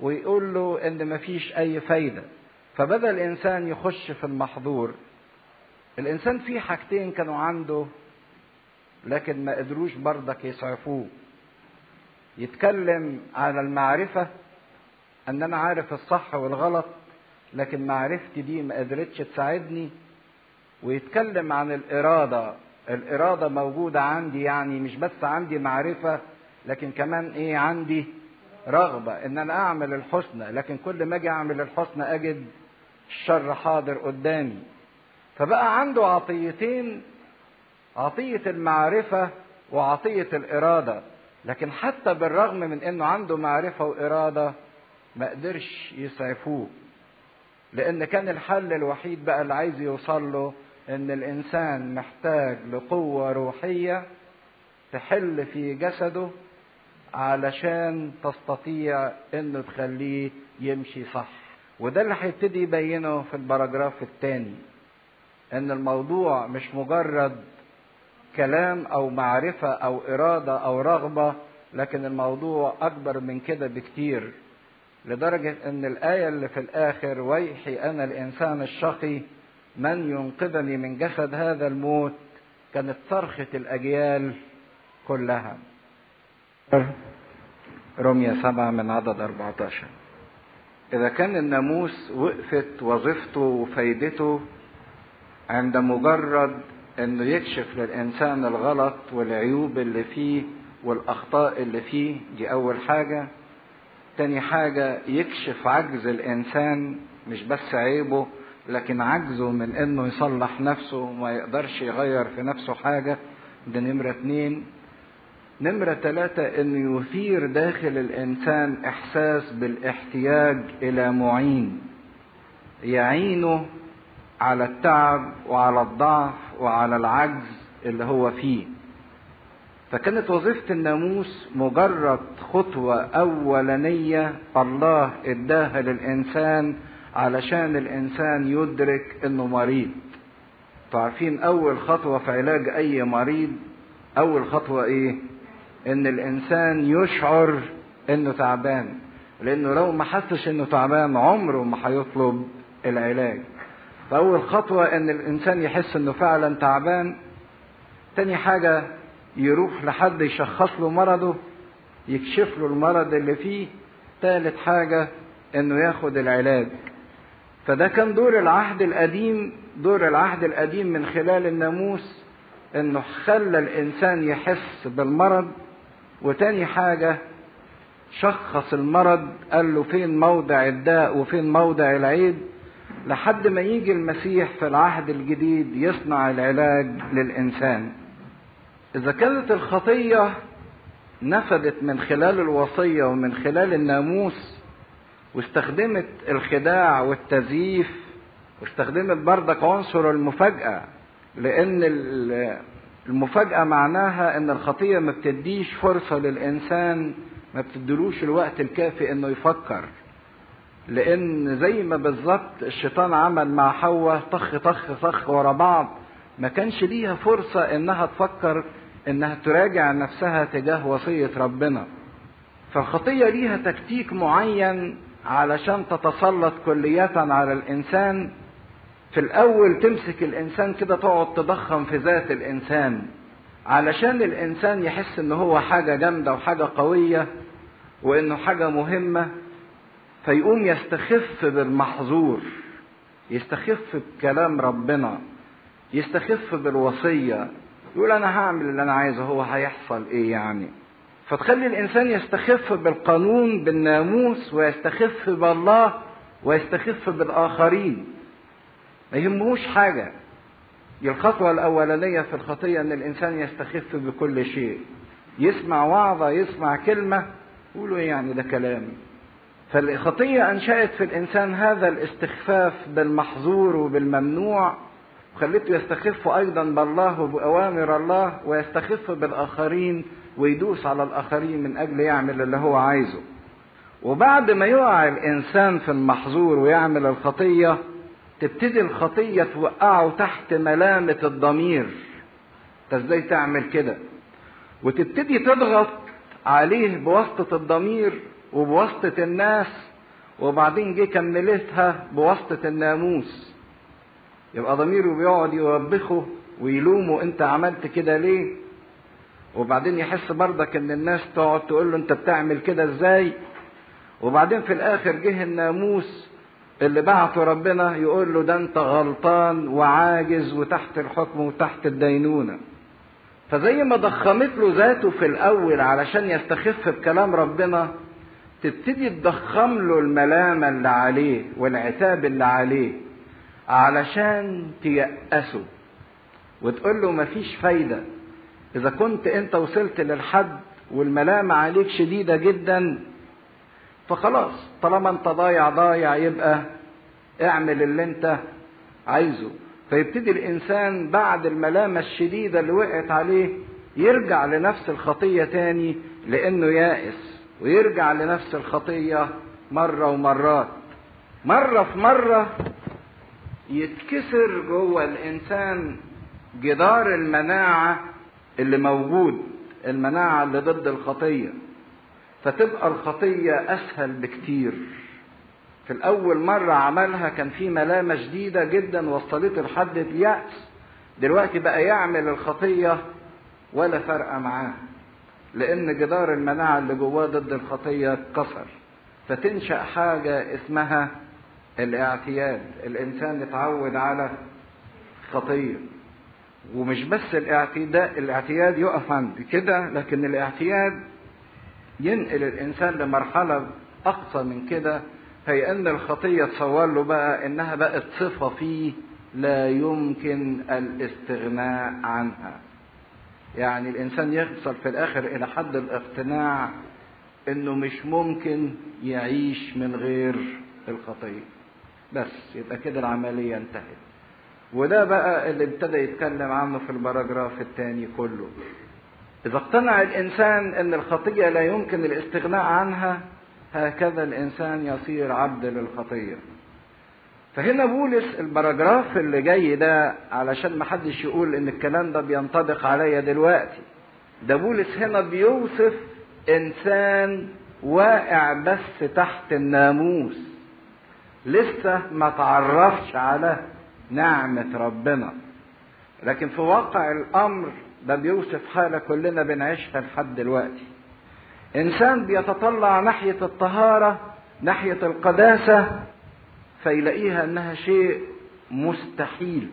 ويقول له إن مفيش أي فايدة. فبدأ الانسان يخش في المحظور الإنسان فيه حاجتين كانوا عنده لكن ما قدروش برضك يسعفوه. يتكلم على المعرفة إن أنا عارف الصح والغلط لكن معرفتي دي ما قدرتش تساعدني. ويتكلم عن الإرادة الإرادة موجودة عندي يعني مش بس عندي معرفة لكن كمان إيه عندي رغبة إن أنا أعمل الحسنى. لكن كل ما أجي أعمل الحسنى أجد الشر حاضر قدامي. فبقى عنده عطيتين عطية المعرفة وعطية الإرادة. لكن حتى بالرغم من إنه عنده معرفة وإرادة ما قدرش يسعفوه. لأن كان الحل الوحيد بقى اللي عايز يوصل له إن الإنسان محتاج لقوة روحية تحل في جسده علشان تستطيع إنه تخليه يمشي صح. وده اللي هيبتدي يبينه في البراجراف الثاني إن الموضوع مش مجرد كلام أو معرفة أو إرادة أو رغبة لكن الموضوع أكبر من كده بكتير لدرجة إن الآية اللي في الآخر ويحي أنا الإنسان الشقي من ينقذني من جسد هذا الموت؟ كانت صرخة الأجيال كلها. رمية سبعة من عدد 14 إذا كان الناموس وقفت وظيفته وفايدته عند مجرد إنه يكشف للإنسان الغلط والعيوب اللي فيه والأخطاء اللي فيه. دي أول حاجة. تاني حاجة يكشف عجز الإنسان مش بس عيبه لكن عجزه من إنه يصلح نفسه وما يقدرش يغير في نفسه حاجة. ده نمرة اتنين. نمرة ثلاثة أن يثير داخل الإنسان إحساس بالإحتياج إلى معين. يعينه على التعب وعلى الضعف وعلى العجز اللي هو فيه. فكانت وظيفة الناموس مجرد خطوة أولانية الله إداها للإنسان علشان الإنسان يدرك إنه مريض. تعرفين أول خطوة في علاج أي مريض؟ أول خطوة إيه؟ إن الإنسان يشعر إنه تعبان. لأنه لو ما حسش إنه تعبان عمره ما هيطلب العلاج. فأول خطوة إن الإنسان يحس إنه فعلا تعبان تاني حاجة يروح لحد يشخص له مرضه يكشف له المرض اللي فيه تالت حاجة إنه ياخد العلاج. فده كان دور العهد القديم دور العهد القديم من خلال الناموس إنه خلى الإنسان يحس بالمرض. وتاني حاجة شخص المرض قال له فين موضع الداء وفين موضع العيب لحد ما يجي المسيح في العهد الجديد يصنع العلاج للإنسان. إذا كانت الخطية نفذت من خلال الوصية ومن خلال الناموس واستخدمت الخداع والتزييف واستخدمت بردك عنصر المفاجأة لأن المفاجأة معناها إن الخطية ما بتديش فرصة للإنسان ما بتدلوش الوقت الكافي إنه يفكر. لأن زي ما بالظبط الشيطان عمل مع حواء طخ طخ طخ ورا بعض. ما كانش ليها فرصة إنها تفكر إنها تراجع نفسها تجاه وصية ربنا. فالخطية ليها تكتيك معين علشان تتسلط كلية على الإنسان. في الأول تمسك الإنسان كده تقعد تضخم في ذات الإنسان. علشان الإنسان يحس إن هو حاجة جامدة وحاجة قوية وإنه حاجة مهمة فيقوم يستخف بالمحظور يستخف بكلام ربنا يستخف بالوصية يقول أنا هعمل اللي أنا عايزه هو هيحصل إيه يعني؟ فتخلي الإنسان يستخف بالقانون بالناموس ويستخف بالله ويستخف بالآخرين. ما يهمهوش حاجة. الخطوة الأولانية في الخطية إن الإنسان يستخف بكل شيء. يسمع وعظة يسمع كلمة يقولوا إيه يعني ده كلام فالخطية أنشأت في الإنسان هذا الاستخفاف بالمحظور وبالممنوع وخلته يستخف أيضا بالله وبأوامر الله ويستخف بالآخرين ويدوس على الآخرين من أجل يعمل اللي هو عايزه. وبعد ما يقع الإنسان في المحظور ويعمل الخطية تبتدي الخطية توقعه تحت ملامة الضمير. انت إزاي تعمل كده؟ وتبتدي تضغط عليه بواسطة الضمير وبواسطة الناس وبعدين جه كملتها بواسطة الناموس. يبقى ضميره بيقعد يوبخه ويلومه أنت عملت كده ليه؟ وبعدين يحس برضك إن الناس تقعد تقول له أنت بتعمل كده إزاي؟ وبعدين في الآخر جه الناموس اللي بعته ربنا يقول له ده أنت غلطان وعاجز وتحت الحكم وتحت الدينونة. فزي ما ضخمت له ذاته في الأول علشان يستخف بكلام ربنا تبتدي تضخم له الملامة اللي عليه والعتاب اللي عليه علشان تيأسه وتقول له مفيش فايدة. إذا كنت أنت وصلت للحد والملامة عليك شديدة جدا فخلاص طالما أنت ضايع ضايع يبقى اعمل اللي أنت عايزه. فيبتدي الإنسان بعد الملامة الشديدة اللي وقعت عليه يرجع لنفس الخطية تاني لأنه يائس. ويرجع لنفس الخطية مرة ومرات. مرة في مرة يتكسر جوه الإنسان جدار المناعة اللي موجود المناعة اللي ضد الخطية. فتبقى الخطية أسهل بكتير. في الأول مرة عملها كان في ملامة شديدة جدا وصلته لحد اليأس. دلوقتي بقى يعمل الخطية ولا فرق معاه. لأن جدار المناعة اللي جواه ضد الخطية اتكسر فتنشأ حاجة اسمها الاعتياد. الإنسان يتعود على خطية. ومش بس الاعتياد الاعتياد يقف عند كده لكن الاعتياد ينقل الإنسان لمرحلة أقصى من كده. هي أن الخطية تصور له بقى إنها بقت صفة فيه لا يمكن الاستغناء عنها. يعني الإنسان يوصل في الآخر إلى حد الاقتناع إنه مش ممكن يعيش من غير الخطيه بس يبقى كده العملية انتهت. وده بقى اللي ابتدى يتكلم عنه في البراجراف الثاني كله. إذا اقتنع الإنسان إن الخطيه لا يمكن الاستغناء عنها هكذا الإنسان يصير عبد للخطيه فهنا بولس البراجراف اللي جاي ده علشان ما حدش يقول إن الكلام ده بينطبق عليا دلوقتي. ده بولس هنا بيوصف إنسان واقع بس تحت الناموس. لسه ما تعرفش على نعمة ربنا. لكن في واقع الأمر ده بيوصف حالة كلنا بنعيشها لحد دلوقتي. إنسان بيتطلع ناحية الطهارة ناحية القداسة فيلاقيها إنها شيء مستحيل.